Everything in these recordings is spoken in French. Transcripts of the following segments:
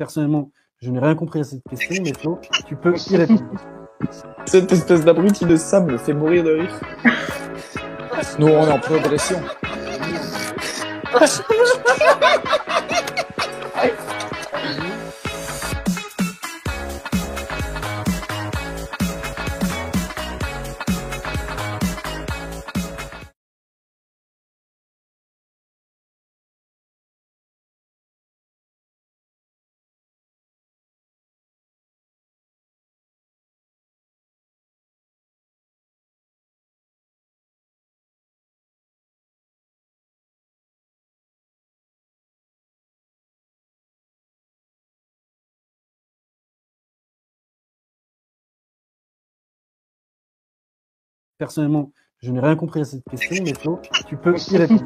Personnellement, je n'ai rien compris à cette question, mais Flo, tu peux y répondre. Cette espèce d'abruti de sable fait mourir de rire. Nous, on est en progression. Personnellement, je n'ai rien compris à cette question, mais Flo, tu peux y répondre.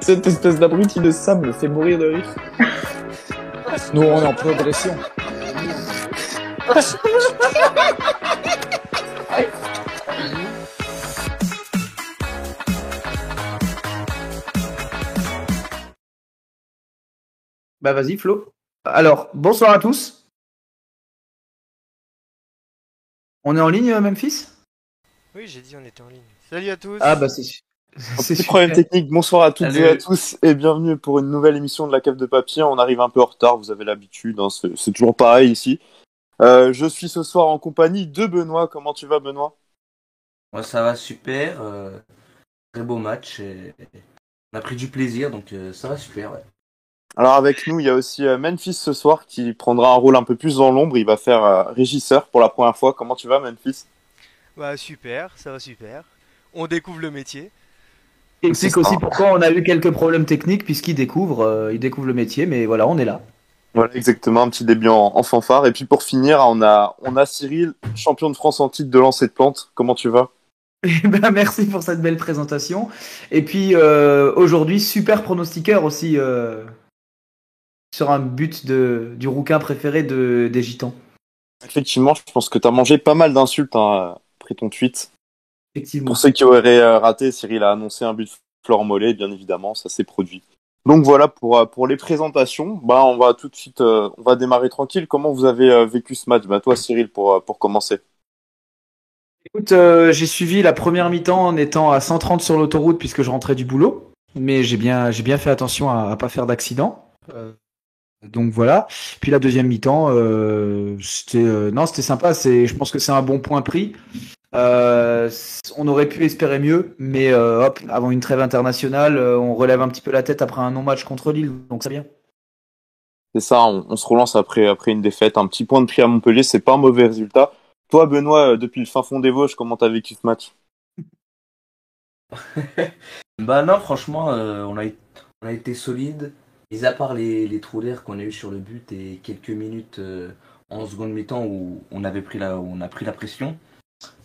Cette espèce d'abruti de sable me fait mourir de rire. Nous, on est en progression. Bah vas-y Flo. Alors, bonsoir à tous. On est en ligne Memphis? Oui, j'ai dit on était en ligne. Salut à tous. Ah bah c'est C'est problème technique. Bonsoir à toutes Salut. et à tous et bienvenue pour une nouvelle émission de la cave de papier. On arrive un peu en retard, vous avez l'habitude, hein, c'est c'est toujours pareil ici. Euh, je suis ce soir en compagnie de Benoît. Comment tu vas Benoît? Moi, ça va super. euh, très beau match. et on a pris du plaisir, donc euh, ça va super. ouais. Alors avec nous, il y a aussi euh, Memphis ce soir qui prendra un rôle un peu plus dans l'ombre. Il va faire euh, régisseur pour la première fois. Comment tu vas Memphis? Bah super, ça va super. On découvre le métier. Et explique aussi pourquoi on a eu quelques problèmes techniques puisqu'il découvre, euh, il découvre le métier, mais voilà, on est là. Voilà, exactement, un petit début en, en fanfare. Et puis pour finir, on a, on a Cyril, champion de France en titre de lancer de plante. Comment tu vas? Eh ben, merci pour cette belle présentation. Et puis euh, aujourd'hui, super pronostiqueur aussi euh, sur un but de, du rouquin préféré de, des Gitans. Effectivement, je pense que tu as mangé pas mal d'insultes hein, ton tweet. Effectivement. Pour ceux qui auraient euh, raté, Cyril a annoncé un but de Florent Mollet, bien évidemment, ça s'est produit. Donc voilà pour, euh, pour les présentations. Bah, on va tout de suite, euh, on va démarrer tranquille. Comment vous avez euh, vécu ce match? Bah, Toi, Cyril, pour, pour commencer. Écoute, euh, j'ai suivi la première mi-temps en étant à 130 sur l'autoroute puisque je rentrais du boulot, mais j'ai bien, j'ai bien fait attention à, à pas faire d'accident. Donc voilà. Puis la deuxième mi-temps, euh, c'était, euh, non, c'était sympa. C'est, je pense que c'est un bon point pris. Euh, on aurait pu espérer mieux, mais euh, hop, avant une trêve internationale, euh, on relève un petit peu la tête après un non-match contre Lille, donc c'est bien. C'est ça, on, on se relance après, après une défaite. Un petit point de prix à Montpellier, c'est pas un mauvais résultat. Toi, Benoît, depuis le fin fond des Vosges, comment t'as vécu ce match? Bah non, franchement, euh, on, a, été- on a été solide. Mis à part les, les trous d'air qu'on a eu sur le but et quelques minutes euh, en seconde mi-temps où on avait pris la, où on a pris la pression.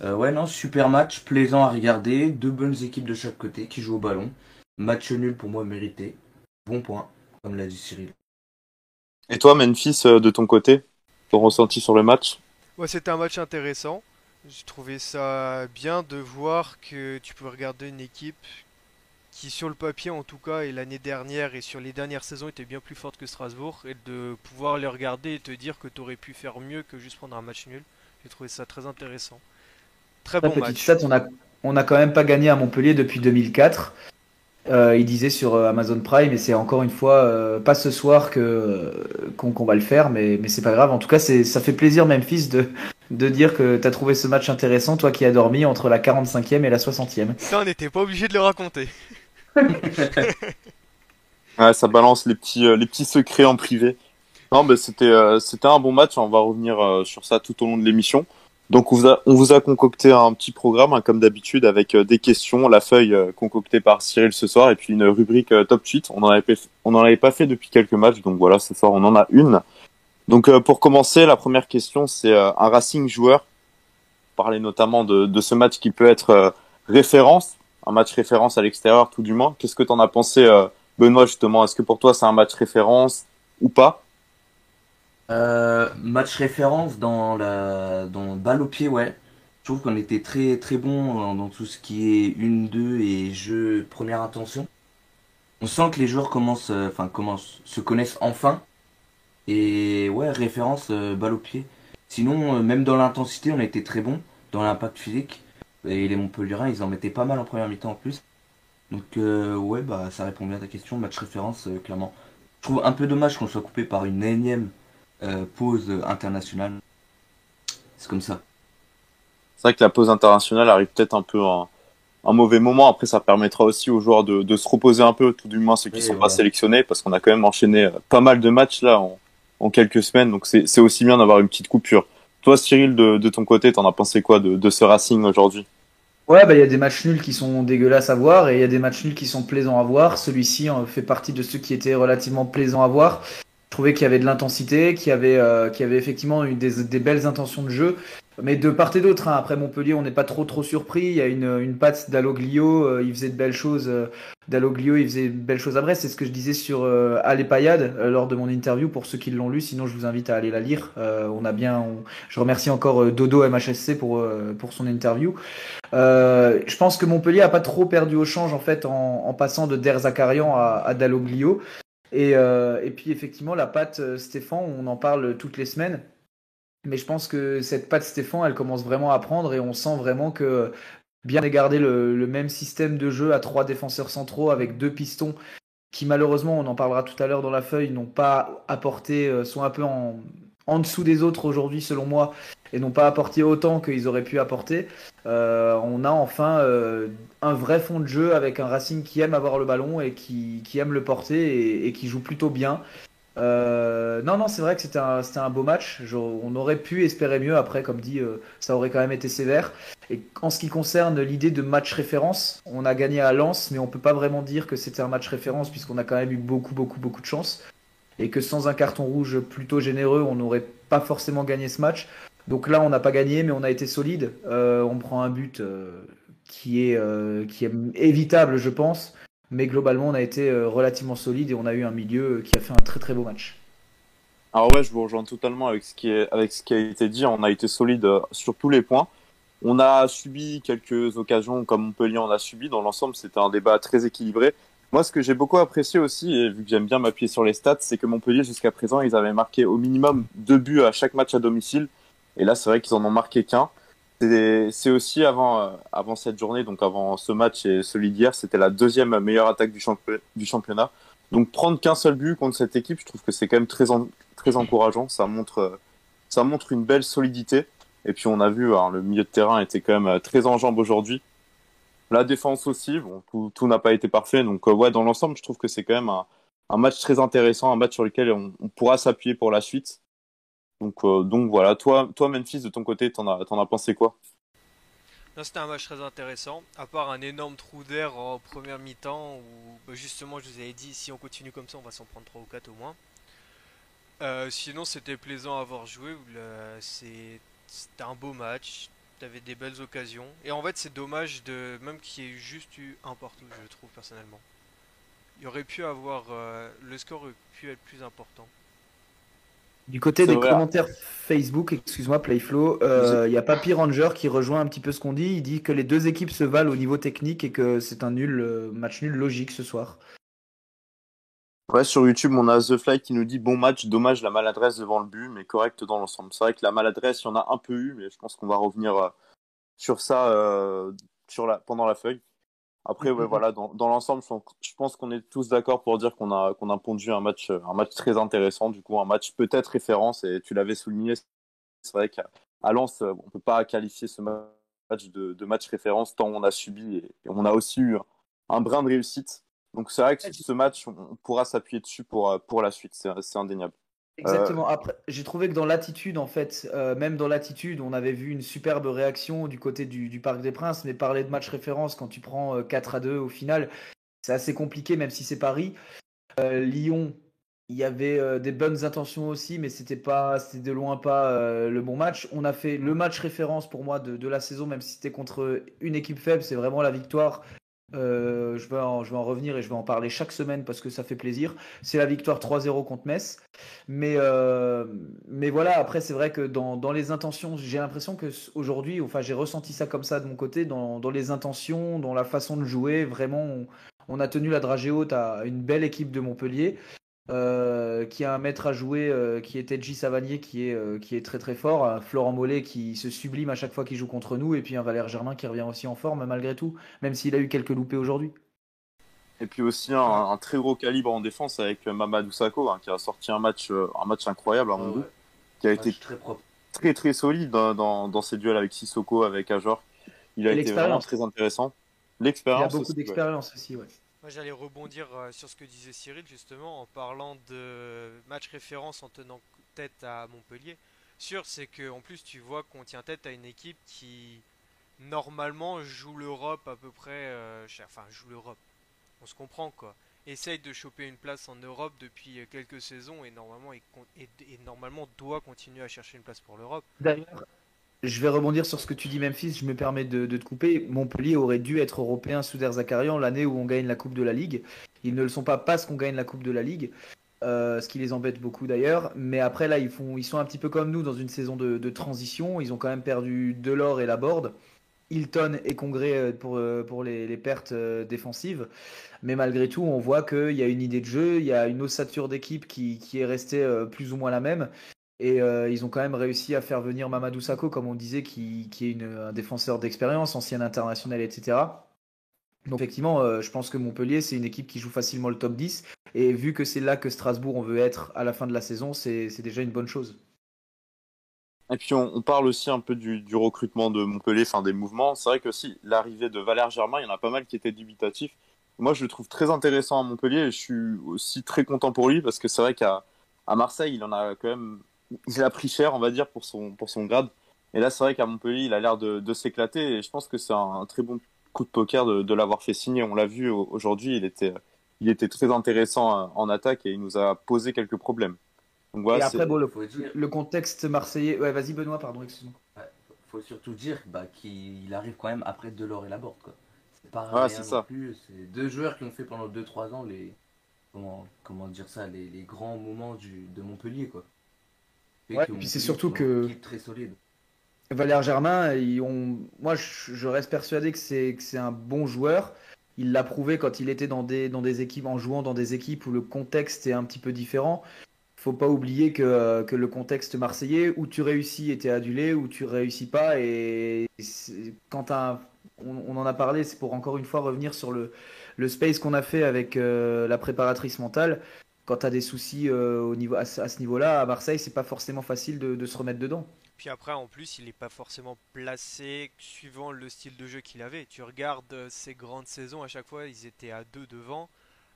Euh, ouais, non, super match, plaisant à regarder. Deux bonnes équipes de chaque côté qui jouent au ballon. Match nul pour moi mérité. Bon point, comme l'a dit Cyril. Et toi, Memphis, euh, de ton côté, ton ressenti sur le match? Ouais, c'était un match intéressant. J'ai trouvé ça bien de voir que tu peux regarder une équipe qui, sur le papier en tout cas, et l'année dernière et sur les dernières saisons, était bien plus forte que Strasbourg, et de pouvoir les regarder et te dire que tu aurais pu faire mieux que juste prendre un match nul. J'ai trouvé ça très intéressant. Très La bon match. stat, on a, on a quand même pas gagné à Montpellier depuis 2004. Euh, il disait sur euh, Amazon Prime, et c'est encore une fois euh, pas ce soir que qu'on qu'on va le faire, mais, mais c'est pas grave. En tout cas, c'est ça fait plaisir, Memphis, de, de dire que t'as trouvé ce match intéressant, toi qui as dormi entre la 45e et la 60e. Ça, on n'était pas obligé de le raconter. Ça balance les petits, euh, les petits secrets en privé. Non, mais c'était, euh, c'était un bon match. On va revenir euh, sur ça tout au long de l'émission. Donc, on vous a, concocté un petit programme, hein, comme d'habitude, avec des questions, la feuille concoctée par Cyril ce soir, et puis une rubrique top tweet. On en avait, en avait pas fait depuis quelques matchs, donc voilà, ce soir, on en a une. Donc, pour commencer, la première question, c'est un Racing joueur. Parler notamment de, ce match qui peut être référence, un match référence à l'extérieur, tout du moins. Qu'est-ce que t'en as pensé, euh, Benoît, justement, est-ce que pour toi c'est un match référence ou pas? Euh, match référence dans la dans balle au pied, ouais. Je trouve qu'on était très très bon dans, tout ce qui est 1-2 et jeu première intention. On sent que les joueurs commencent, euh, enfin commencent, se connaissent enfin Et ouais, référence balle au pied. Sinon, même dans l'intensité, on été très bon dans l'impact physique. Et les Montpellierins, ils en mettaient pas mal en première mi-temps en plus. Donc euh, ouais, bah ça répond bien à ta question. Match référence, euh, clairement. Je trouve un peu dommage qu'on soit coupé par une énième euh, pause internationale. C'est comme ça. C'est vrai que la pause internationale arrive peut-être un peu un mauvais moment. Après, ça permettra aussi aux joueurs de, de se reposer un peu, tout du moins ceux qui Oui, sont pas sélectionnés, parce qu'on a quand même enchaîné pas mal de matchs là en, en quelques semaines. Donc c'est aussi bien d'avoir une petite coupure. Toi, Cyril, de, ton côté, t'en as pensé quoi de, de ce Racing aujourd'hui? Ouais, bah il y a des matchs nuls qui sont dégueulasses à voir et il y a des matchs nuls qui sont plaisants à voir. Celui-ci euh, fait partie de ceux qui étaient relativement plaisants à voir. Qu'il y avait de l'intensité, qu'il y avait, euh, y avait effectivement eu des, des belles intentions de jeu, mais de part et d'autre. hein. Après Montpellier, on n'est pas trop trop surpris. Il y a une, une patte d'Aloglio, euh, il faisait de belles choses. euh, D'Aloglio, il faisait de belles choses à Brest. C'est ce que je disais sur euh, Payade euh, lors de mon interview. Pour ceux qui l'ont lu, sinon je vous invite à aller la lire. Euh, on a bien, on- je remercie encore Dodo MHSC pour pour son interview. Je pense que Montpellier a pas trop perdu au change en fait en, en passant de Der Zakarian à, à Dalloglio. Et, euh, et puis effectivement la patte euh, Stéphane, on en parle toutes les semaines. Mais je pense que cette patte Stéphane, elle commence vraiment à prendre et on sent vraiment que bien garder le, le même système de jeu à trois défenseurs centraux avec deux pistons qui malheureusement, on en parlera tout à l'heure dans la feuille, n'ont pas apporté, euh, sont un peu en, en dessous des autres aujourd'hui selon moi et n'ont pas apporté autant qu'ils auraient pu apporter. Euh, on a enfin euh, un vrai fond de jeu avec un Racing qui aime avoir le ballon et qui, aime le porter et, qui joue plutôt bien. Euh, non, non, c'est vrai que c'était un, beau match. On aurait pu espérer mieux. Après, comme dit, ça aurait quand même été sévère. Et en ce qui concerne l'idée de match référence, on a gagné à Lens, mais on peut pas vraiment dire que c'était un match référence puisqu'on a quand même eu beaucoup, beaucoup, beaucoup de chance. Et que sans un carton rouge plutôt généreux, on n'aurait pas forcément gagné ce match. Donc là, on n'a pas gagné, mais on a été solide. Euh, on prend un but euh, qui, est, euh, qui est évitable, je pense. Mais globalement, on a été relativement solide et on a eu un milieu qui a fait un très très beau match. Alors ouais, je vous rejoins totalement avec ce qui est avec ce qui a été dit. On a été solide sur tous les points. On a subi quelques occasions comme Montpellier en a subi. Dans l'ensemble, c'était un débat très équilibré. Moi, ce que j'ai beaucoup apprécié aussi, et vu que j'aime bien m'appuyer sur les stats, c'est que Montpellier, jusqu'à présent, ils avaient marqué au minimum deux buts à chaque match à domicile. Et là, c'est vrai qu'ils en ont marqué qu'un. C'est aussi avant, euh, avant cette journée, donc avant ce match et celui d'hier, c'était la deuxième meilleure attaque du, champi- du championnat. Donc prendre qu'un seul but contre cette équipe, je trouve que c'est quand même très, très encourageant. Ça montre, euh, ça montre une belle solidité. Et puis on a vu, hein, le milieu de terrain était quand même euh, très en jambes aujourd'hui. La défense aussi, tout, n'a pas été parfait. Donc euh, ouais, dans l'ensemble, je trouve que c'est quand même un, match très intéressant, un match sur lequel on, pourra s'appuyer pour la suite. Donc, euh, donc voilà, toi, toi Memphis, de ton côté, t'en as, t'en as pensé quoi? C'était un match très intéressant, à part un énorme trou d'air en première mi-temps où bah, justement je vous avais dit si on continue comme ça on va s'en prendre 3 ou 4 au moins. Euh, sinon c'était plaisant à avoir joué, c'était un beau match, t'avais des belles occasions. Et en fait c'est dommage de même qu'il y ait juste eu un partout je trouve personnellement. Il aurait pu avoir, euh, le score aurait pu être plus important. Du côté des vrai. commentaires Facebook, excuse-moi Playflow, euh, il y a Papy Ranger qui rejoint un petit peu ce qu'on dit. Il dit que les deux équipes se valent au niveau technique et que c'est un nul, euh, match nul logique ce soir. Ouais, sur YouTube, on a The Fly qui nous dit bon match, dommage la maladresse devant le but, mais correct dans l'ensemble. C'est vrai que la maladresse, il y en a un peu eu, mais je pense qu'on va revenir euh, sur ça euh, sur la, pendant la feuille. Après, ouais, Mhm. voilà, dans, dans l'ensemble, je pense- qu'on est tous d'accord pour dire qu'on a, qu'on a pondu un match, euh, un match très intéressant, du coup, un match peut-être référence, et tu l'avais souligné, c'est vrai qu'à Lens, euh, on peut pas qualifier ce match de, de match référence tant on a subi, et, et on a aussi eu un brin de réussite. Donc c'est vrai que ce match, on pourra s'appuyer dessus pour, euh, pour la suite, c'est indéniable. Exactement. Après, j'ai trouvé que dans l'attitude, en fait, euh, même dans l'attitude, on avait vu une superbe réaction du côté du, du Parc des Princes, mais parler de match référence quand tu prends euh, 4 à 2 au final, c'est assez compliqué, même si c'est Paris. Euh, Lyon, il y avait euh, des bonnes intentions aussi, mais c'était pas, c'était de loin pas euh, le bon match. On a fait le match référence pour moi de, de la saison, même si c'était contre une équipe faible, c'est vraiment la victoire. Euh, je, vais en, je vais en revenir et je vais en parler chaque semaine parce que ça fait plaisir. C'est la victoire 3-0 contre Metz. Mais, euh, mais voilà, après, c'est vrai que dans, dans les intentions, j'ai l'impression que aujourd'hui, enfin, j'ai ressenti ça comme ça de mon côté, dans, dans les intentions, dans la façon de jouer, vraiment, on, on a tenu la dragée haute à une belle équipe de Montpellier. Euh, qui a un maître à jouer euh, qui est Edgy Savanier qui est, euh, qui est très très fort, un Florent Mollet qui se sublime à chaque fois qu'il joue contre nous, et puis un Valère Germain qui revient aussi en forme malgré tout, même s'il a eu quelques loupés aujourd'hui. Et puis aussi un, un très gros calibre en défense avec Mamadou Sakho hein, qui a sorti un match, euh, un match incroyable à mon goût, ouais. qui a Match été très propre. très très solide dans, dans, dans ses duels avec Sissoko, avec Ajor. Il a Et été vraiment l'expérience. très intéressant. Il a L'expérience. beaucoup aussi, ouais. d'expérience aussi, ouais. Moi, j'allais rebondir euh, sur ce que disait Cyril, justement, en parlant de match référence en tenant tête à Montpellier. Sûr, c'est que en plus, tu vois qu'on tient tête à une équipe qui, normalement, joue l'Europe à peu près. euh, enfin, joue l'Europe. On se comprend, quoi. Essaye de choper une place en Europe depuis euh, quelques saisons et normalement, et normalement doit continuer à chercher une place pour l'Europe. D'ailleurs, je vais rebondir sur ce que tu dis, Memphis. Je me permets de, te couper. Montpellier aurait dû être européen sous Der Zakarian l'année où on gagne la Coupe de la Ligue. Ils ne le sont pas parce qu'on gagne la Coupe de la Ligue, euh, ce qui les embête beaucoup d'ailleurs. Mais après, là, ils, sont un petit peu comme nous dans une saison de, transition. Ils ont quand même perdu Delors et Laborde. Hilton et Congrès euh, pour, euh, pour les, pertes défensives. Mais malgré tout, on voit qu'il y a une idée de jeu, il y a une ossature d'équipe qui, est restée plus ou moins la même. Et euh, ils ont quand même réussi à faire venir Mamadou Sakho, comme on disait, qui, est une, un défenseur d'expérience, ancien international, etc. Donc effectivement, euh, je pense que Montpellier, c'est une équipe qui joue facilement le top 10. Et vu que c'est là que Strasbourg, on veut être à la fin de la saison, c'est déjà une bonne chose. Et puis on, parle aussi un peu du, du recrutement de Montpellier, enfin des mouvements. C'est vrai que si l'arrivée de Valère Germain, il y en a pas mal qui étaient dubitatifs. Moi, je le trouve très intéressant à Montpellier et je suis aussi très content pour lui parce que c'est vrai qu'à à Marseille, il en a quand même, il a pris cher, on va dire, pour son pour son grade. Et là, c'est vrai qu'à Montpellier, il a l'air de, de s'éclater et je pense que c'est un, un très bon coup de poker de, de l'avoir fait signer. On l'a vu au- aujourd'hui, il était il était très intéressant euh, en attaque et il nous a posé quelques problèmes. Donc Et voilà, après, c'est- bon, le, contexte marseillais. Ouais, vas-y, Benoît, pardon, excuse-moi. faut surtout dire bah, qu'il arrive quand même après Delors et Laborde. C'est pas Ouais, rien c'est non ça. plus. C'est deux joueurs qui ont fait pendant 2-3 ans les. Comment, comment dire ça les, les grands moments du, de Montpellier. Quoi. Ouais, et puis c'est surtout que- très solide. Valère Germain, ils ont... moi je, reste persuadé que c'est un bon joueur. Il l'a prouvé quand il était dans des, dans des équipes, en jouant dans des équipes où le contexte est un petit peu différent. Faut pas oublier que, que le contexte marseillais, où tu réussis et t'es adulé, où tu réussis pas. Et quand un- on, on en a parlé, c'est pour encore une fois revenir sur le, le space qu'on a fait avec euh, la préparatrice mentale. Quand t'as des soucis euh, au niveau, à, ce- à ce niveau-là, à Marseille, c'est pas forcément facile de, de se remettre dedans. Puis après, en plus, il n'est pas forcément placé suivant le style de jeu qu'il avait. Tu regardes euh, ses grandes saisons, à chaque fois, ils étaient à deux devant.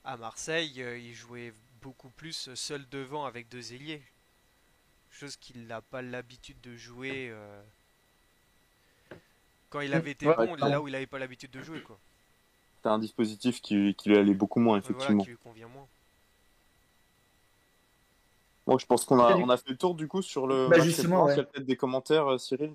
À Marseille, euh, il jouait beaucoup plus seul devant avec deux ailiers. Chose qu'il n'a pas l'habitude de jouer euh, quand il avait été Ouais, bon, là où il n'avait pas l'habitude de jouer. Quoi. c'est un dispositif qui, qui lui allait beaucoup moins, Ouais, voilà, effectivement. qui lui convient moins. Bon, je pense qu'on a, on fait le tour du coup sur le Bah, justement, référence. ouais. Il y a peut-être des commentaires, euh, Cyril?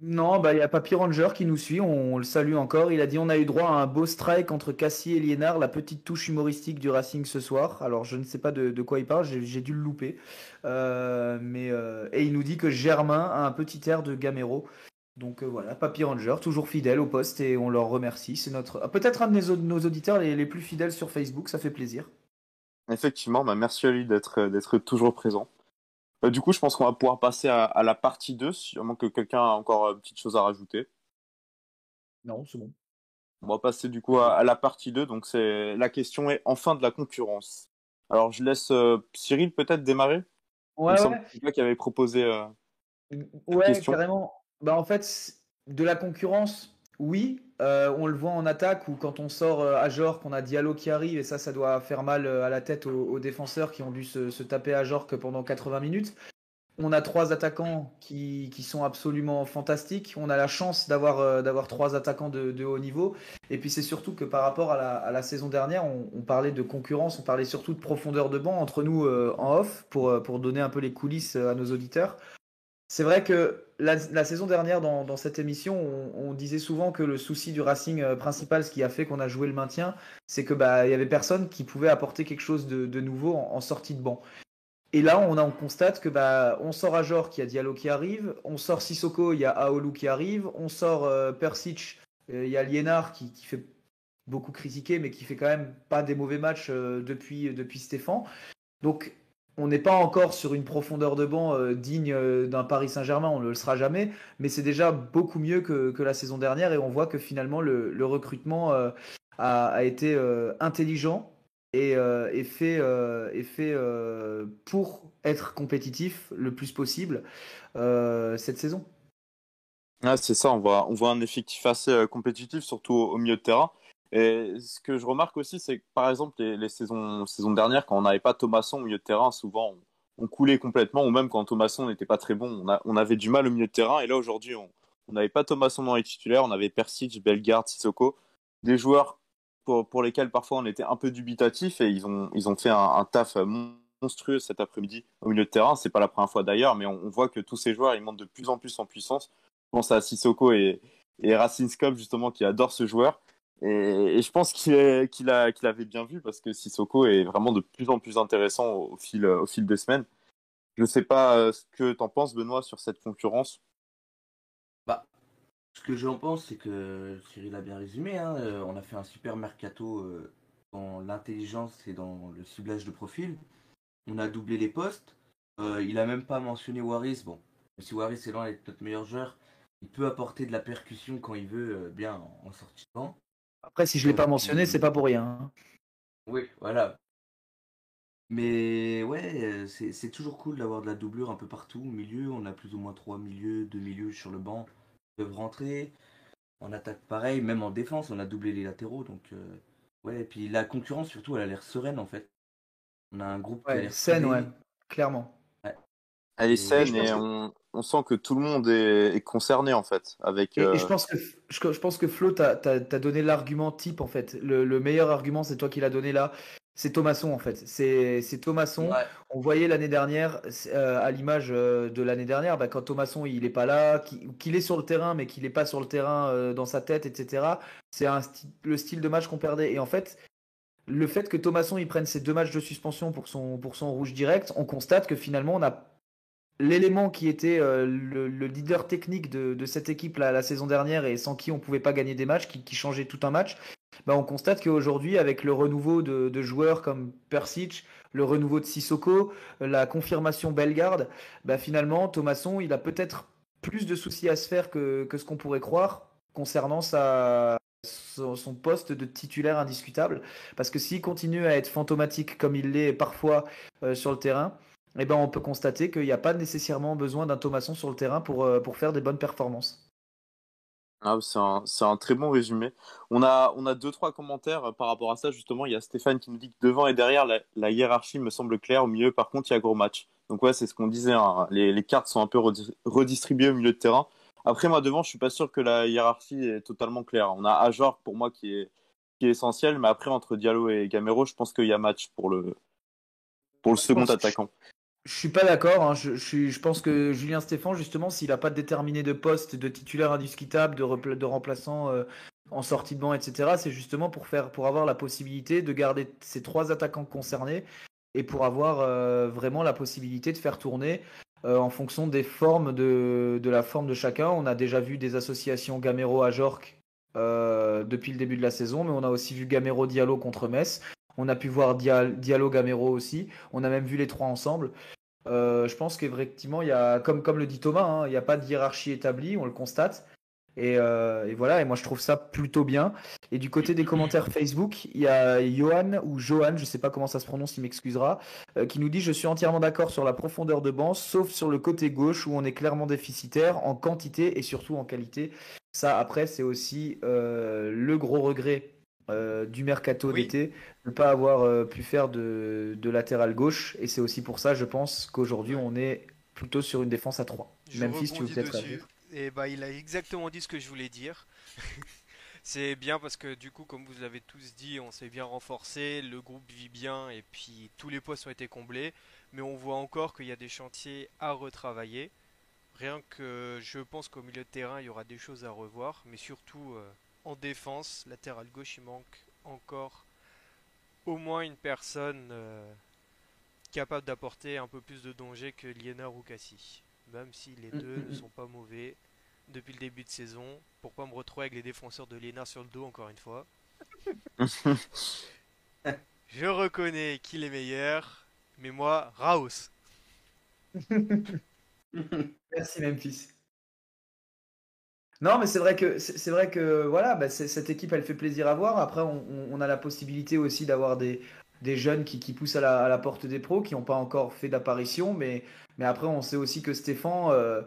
Non, bah il y a Papy Ranger qui nous suit, on, le salue encore. Il a dit on a eu droit à un beau strike entre Cassie et Liénard, la petite touche humoristique du Racing ce soir. Alors je ne sais pas de, de quoi il parle, j'ai dû le louper. Euh, mais euh, et il nous dit que Germain a un petit air de Gamero. Donc euh, voilà, Papy Ranger, toujours fidèle au poste et on leur remercie. C'est notre ah, peut-être un de nos, nos auditeurs les, les plus fidèles sur Facebook, ça fait plaisir. Effectivement, bah, merci à lui d'être euh, d'être toujours présent. Euh, du coup, je pense qu'on va pouvoir passer à, à la partie 2, sûrement que quelqu'un a encore euh, une petite chose à rajouter. Non, c'est bon. On va passer du coup à, à la partie 2, donc c'est la question est enfin de la concurrence. Alors je laisse euh, Cyril peut-être démarrer. Ouais, ouais. c'est toi qui avait proposé. euh, Ouais, question. carrément. Bah en fait, de la concurrence, oui. Euh, on le voit en attaque ou quand on sort euh, à Jork, qu'on a Diallo qui arrive et ça, ça doit faire mal euh, à la tête aux, défenseurs qui ont dû se, taper à Jork pendant 80 minutes. On a trois attaquants qui, sont absolument fantastiques. On a la chance d'avoir trois attaquants de, haut niveau. Et puis c'est surtout que par rapport à la, saison dernière, on, on parlait de concurrence, on parlait surtout de profondeur de banc entre nous en off pour, donner un peu les coulisses à nos auditeurs. C'est vrai que la, saison dernière, dans, cette émission, on, disait souvent que le souci du Racing euh, principal, ce qui a fait qu'on a joué le maintien, c'est que bah il y avait personne qui pouvait apporter quelque chose de, nouveau en, sortie de banc. Et là, on, constate que bah on sort à Jor qui a Diallo qui arrive, on sort Sissoko, il y a Aolu qui arrive, on sort euh, Persic, euh, il y a Liénard qui, qui fait beaucoup critiquer, mais qui fait quand même pas des mauvais matchs euh, depuis depuis Stéphane. Donc, on n'est pas encore sur une profondeur de banc euh, digne euh, d'un Paris Saint-Germain, on ne le sera jamais, mais c'est déjà beaucoup mieux que, la saison dernière et on voit que finalement le, recrutement euh, a, été intelligent et, fait, fait pour être compétitif le plus possible cette saison. C'est ça, on voit, un effectif assez compétitif, surtout au milieu de terrain. Et ce que je remarque aussi, c'est que par exemple, les, saisons, saisons dernières, quand on n'avait pas Thomasson au milieu de terrain, souvent on, coulait complètement, ou même quand Thomasson n'était pas très bon, on, avait du mal au milieu de terrain. Et là, aujourd'hui, on n'avait pas Thomasson dans les titulaires, on avait Persic, Bellegarde, Sissoko, des joueurs pour, lesquels parfois on était un peu dubitatif et ils ont, ils ont fait un, taf monstrueux cet après-midi au milieu de terrain. C'est pas la première fois d'ailleurs, mais on, voit que tous ces joueurs, ils montent de plus en plus en puissance. Je pense à Sissoko et, et Racing Skop, justement, qui adore ce joueur. Et, je pense qu'il est- qu'il a, qu'il avait bien vu parce que Sissoko est vraiment de plus en plus intéressant au, fil, au des semaines. Je sais pas euh, ce que t'en penses, Benoît, sur cette concurrence. Ce que j'en pense, c'est que Cyril a bien résumé. hein, euh, on a fait un super mercato euh, dans l'intelligence et dans le ciblage de profil. On a doublé les postes. Il a même pas mentionné Waris. Bon, si Waris est loin d'être notre meilleur joueur, il peut apporter de la percussion quand il veut, bien en, en sortie de banc. Après, si je l'ai pas mentionné, c'est pas pour rien. hein. Oui, voilà. Mais ouais, euh, c'est toujours cool d'avoir de la doublure un peu partout. Au milieu, on a plus ou moins trois milieux, deux milieux sur le banc qui peuvent rentrer. En attaque, pareil, même en défense, on a doublé les latéraux. Donc, euh, ouais, et puis la concurrence, surtout, elle a l'air sereine en fait. On a un groupe qui a Ouais, l'air soudé. ouais, clairement. Elle est saine et que- on, sent que tout le monde est, est concerné en fait. Avec, Et, et euh, je pense que je, je pense que Flo t'as t'as t'as donné l'argument type en fait. Le, le meilleur argument c'est toi qui l'as donné là. C'est Thomasson en fait. C'est c'est Thomasson. Ouais, On voyait l'année dernière euh, à l'image euh, de l'année dernière bah, quand Thomasson il est pas là, qu'il est sur le terrain mais qu'il est pas sur le terrain euh, dans sa tête etc. C'est le style de match qu'on perdait et en fait le fait que Thomasson il prenne ces deux matchs de suspension pour son pour son rouge direct, on constate que finalement on a l'élément qui était euh, le, le leader technique de, cette équipe la, la saison dernière et sans qui on pouvait pas gagner des matchs, qui, changeait tout un match, bah on constate qu'aujourd'hui avec le renouveau de, joueurs comme Persic, le renouveau de Sissoko, la confirmation Bellegarde, bah finalement Thomasson il a peut-être plus de soucis à se faire que, ce qu'on pourrait croire concernant sa son, son poste de titulaire indiscutable. Parce que s'il continue à être fantomatique comme il l'est parfois euh, sur le terrain eh ben, on peut constater qu'il n'y a pas nécessairement besoin d'un Thomasson sur le terrain pour, euh, pour faire des bonnes performances. Ah, c'est un, c'est un très bon résumé. On a, on a deux, trois commentaires euh, par rapport à ça, justement. Il y a Stéphane qui nous dit que devant et derrière, la, la hiérarchie me semble claire. Au milieu, par contre, il y a gros match. Donc ouais, c'est ce qu'on disait. hein. Les, les cartes sont un peu redi- redistribuées au milieu de terrain. Après, moi, devant, je suis pas sûr que la hiérarchie est totalement claire. On a Ajor, pour moi, qui est, qui est essentiel. Mais après, entre Diallo et Gamero, je pense qu'il y a match pour le, pour le second attaquant. Je suis pas d'accord. Hein. Je, je, je pense que Julien Stéphan, justement, s'il n'a pas déterminé de poste, de titulaire indiscutable, de, de remplaçant euh, en sortie de banc, etc., c'est justement pour faire, pour avoir la possibilité de garder ces trois attaquants concernés et pour avoir euh, vraiment la possibilité de faire tourner euh, en fonction des formes de, de la forme de chacun. On a déjà vu des associations Gamero à Jork euh, depuis le début de la saison, mais on a aussi vu Gamero Diallo contre Metz. On a pu voir Dia- Diallo Gamero aussi. On a même vu les trois ensemble. Euh, je pense qu'effectivement, il y a, comme, le dit Thomas, hein, il n'y a pas de hiérarchie établie, on le constate. Et, euh, et voilà, et moi je trouve ça plutôt bien. Et du côté des commentaires Facebook, il y a Johan ou Johan, je sais pas comment ça se prononce, il m'excusera, euh, qui nous dit je suis entièrement d'accord sur la profondeur de banc, sauf sur le côté gauche où on est clairement déficitaire en quantité et surtout en qualité. Ça après c'est aussi le gros regret euh, du mercato Oui. d'été, ne pas avoir euh, pu faire de, de latéral gauche. Et c'est aussi pour ça, je pense, qu'aujourd'hui on est plutôt sur une défense à 3. Je Memphis, tu veux peut-être Et bah, il a exactement dit ce que je voulais dire. C'est bien parce que du coup, comme vous l'avez tous dit, on s'est bien renforcé, le groupe vit bien et puis tous les postes ont été comblés. Mais on voit encore qu'il y a des chantiers à retravailler. Rien que je pense qu'au milieu de terrain, il y aura des choses à revoir. Mais surtout euh, en défense, latéral gauche, il manque encore au moins une personne euh, capable d'apporter un peu plus de danger que Liena ou Cassie. Même si les Mm, deux mm, ne mm. sont pas mauvais depuis le début de saison. Pourquoi me retrouver avec les défenseurs de Liena sur le dos encore une fois Je reconnais qu'il est meilleur, Mais moi, Raos. Merci Memphis. Non, mais c'est vrai que c'est vrai que voilà, bah, cette équipe, elle fait plaisir à voir. Après, on, a la possibilité aussi d'avoir des, jeunes qui, poussent à la, porte des pros, qui n'ont pas encore fait d'apparition. Mais, après, on sait aussi que Stéphane, euh,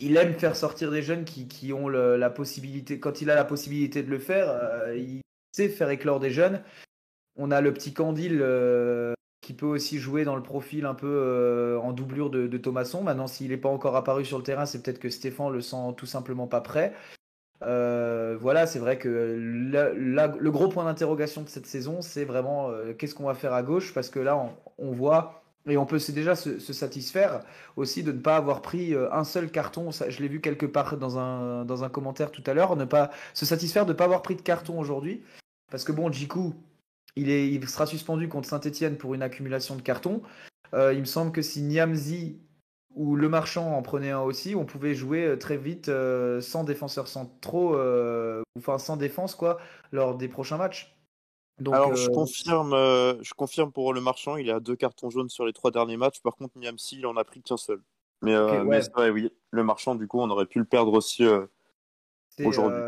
il aime faire sortir des jeunes qui, ont la possibilité. Quand il a la possibilité de le faire, euh, il sait faire éclore des jeunes. On a le petit Candil euh, qui peut aussi jouer dans le profil un peu euh, en doublure de, de Thomasson. Maintenant, s'il n'est pas encore apparu sur le terrain, c'est peut-être que Stéphane le sent tout simplement pas prêt. Euh, voilà, c'est vrai que le gros point d'interrogation de cette saison, c'est vraiment euh, qu'est-ce qu'on va faire à gauche, parce que là, on, voit et on peut déjà se, satisfaire aussi de ne pas avoir pris un seul carton. Ça, je l'ai vu quelque part dans un, dans un commentaire tout à l'heure, ne pas se satisfaire de ne pas avoir pris de carton aujourd'hui, parce que bon, Jiku, il, est, il sera suspendu contre Saint-Etienne pour une accumulation de cartons. Euh, il me semble que si Niamzi ou Le Marchand en prenait un aussi, on pouvait jouer euh, très vite euh, sans défenseurs centraux, euh, enfin sans défense quoi, lors des prochains matchs. Donc, Alors, je confirme, je confirme pour le marchand, il a deux cartons jaunes sur les trois derniers matchs. Par contre, Niamsi, il en a pris qu'un seul. Mais, Ok, ouais. mais c'est vrai, oui. Le marchand, du coup, on aurait pu le perdre aussi. aujourd'hui.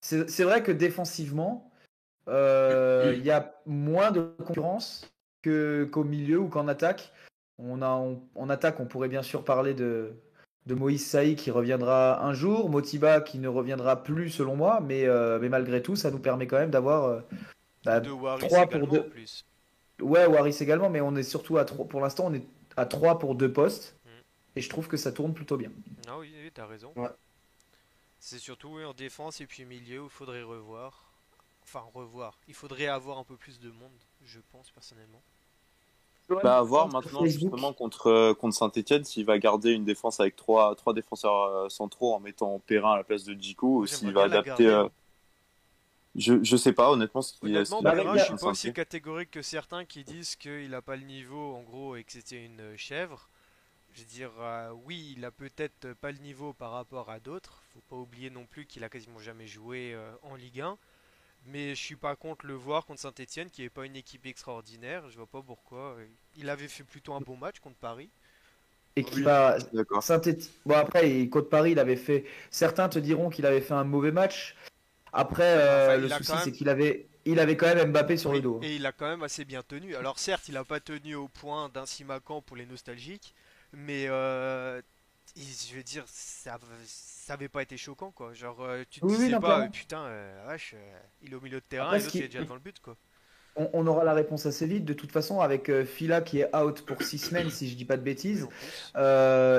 c'est vrai que défensivement, il y a moins de concurrence qu'au milieu ou qu'en attaque. On a, on- en attaque, on pourrait bien sûr parler de, de Moïse Saï qui reviendra un jour, Motiba qui ne reviendra plus selon moi, mais, euh, mais malgré tout, ça nous permet quand même d'avoir euh, bah, De Waris trois pour également deux. en plus. Ouais, Waris également, mais on est surtout à trois. Pour l'instant, on est à 3 pour deux postes. Mm. Et je trouve que ça tourne plutôt bien. Ah oui, oui, t'as raison. Ouais. C'est surtout oui, en défense et puis milieu où il faudrait revoir. Enfin, revoir. Il faudrait avoir un peu plus de monde, je pense personnellement. Bah, à voir maintenant, justement, contre, euh, contre Saint-Etienne, s'il va garder une défense avec trois, trois défenseurs euh, centraux en mettant Perrin à la place de Djikou, ou s'il va adapter. euh, je, je sais pas, honnêtement, ce qui. Honnêtement, bah, est- Perrin, je suis pas aussi catégorique que certains qui disent qu'il a pas le niveau en gros et que c'était une chèvre. Je veux dire, euh, oui, il a peut-être pas le niveau par rapport à d'autres. Faut pas oublier non plus qu'il a quasiment jamais joué euh, en Ligue 1. Mais je suis pas contre le voir contre Saint-Etienne, qui est pas une équipe extraordinaire. Je vois pas pourquoi. Il avait fait plutôt un bon match contre Paris. Et qui va. Bon, après, Côte Paris, il avait fait. Certains te diront qu'il avait fait un mauvais match. Après, euh, Enfin, le a souci, même- c'est qu'il avait. Il avait quand même Mbappé sur Oui, le dos. Et il a quand même assez bien tenu. Alors certes, il a pas tenu au point d'un Simacan pour les nostalgiques, mais euh, je veux dire, ça, ça avait pas été choquant quoi. Genre, euh, tu te Oui, oui, disais non, pas, clairement. euh, putain, euh, vache, euh, il est au milieu de terrain Après, et l'autre il est déjà devant le but quoi. On, on aura la réponse assez vite. De toute façon, avec euh, Fila qui est out pour 6 semaines, si je dis pas de bêtises.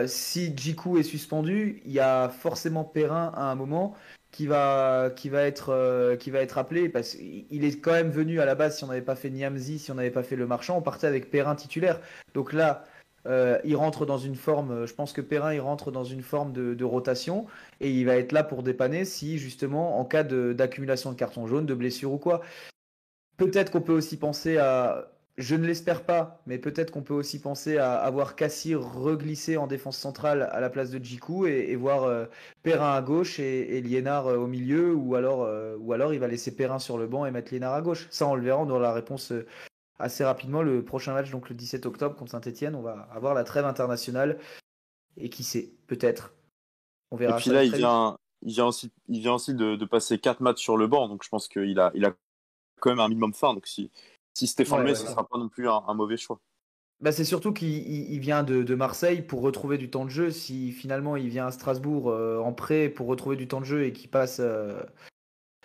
Si Jiku est suspendu, il y a forcément Perrin à un moment qui va qui va être qui va être appelé parce qu'il est quand même venu à la base si on n'avait pas fait Niamzi, si on n'avait pas fait le marchand, on partait avec Perrin titulaire. Donc là, euh, il rentre dans une forme. euh, Je pense que Perrin il rentre dans une forme de, rotation et il va être là pour dépanner si justement en cas d'accumulation de cartons jaunes, de blessure ou quoi. Peut-être qu'on peut aussi penser à je ne l'espère pas, mais peut-être qu'on peut aussi penser à avoir Cassie reglissé en défense centrale à la place de Jiku et, voir euh, Perrin à gauche et, et Liénard au milieu, ou alors, ou alors il va laisser Perrin sur le banc et mettre Liénard à gauche. Ça, on le verra, on la réponse assez rapidement. Le prochain match, donc le 17 octobre contre Saint-Etienne, on va avoir la trêve internationale. Et qui sait, peut-être. On Et verra. puis ça là, il vient, il vient aussi, il vient aussi de, de passer quatre matchs sur le banc, donc je pense qu'il a, il a quand même un minimum faim. Donc si, si Stéphane Ouais, le met, ouais, ce ouais. sera pas non plus un, un mauvais choix. Bah, c'est surtout qu'il il- il vient de, de Marseille pour retrouver du temps de jeu. Si finalement il vient à Strasbourg euh, en prêt pour retrouver du temps de jeu et qu'il passe euh,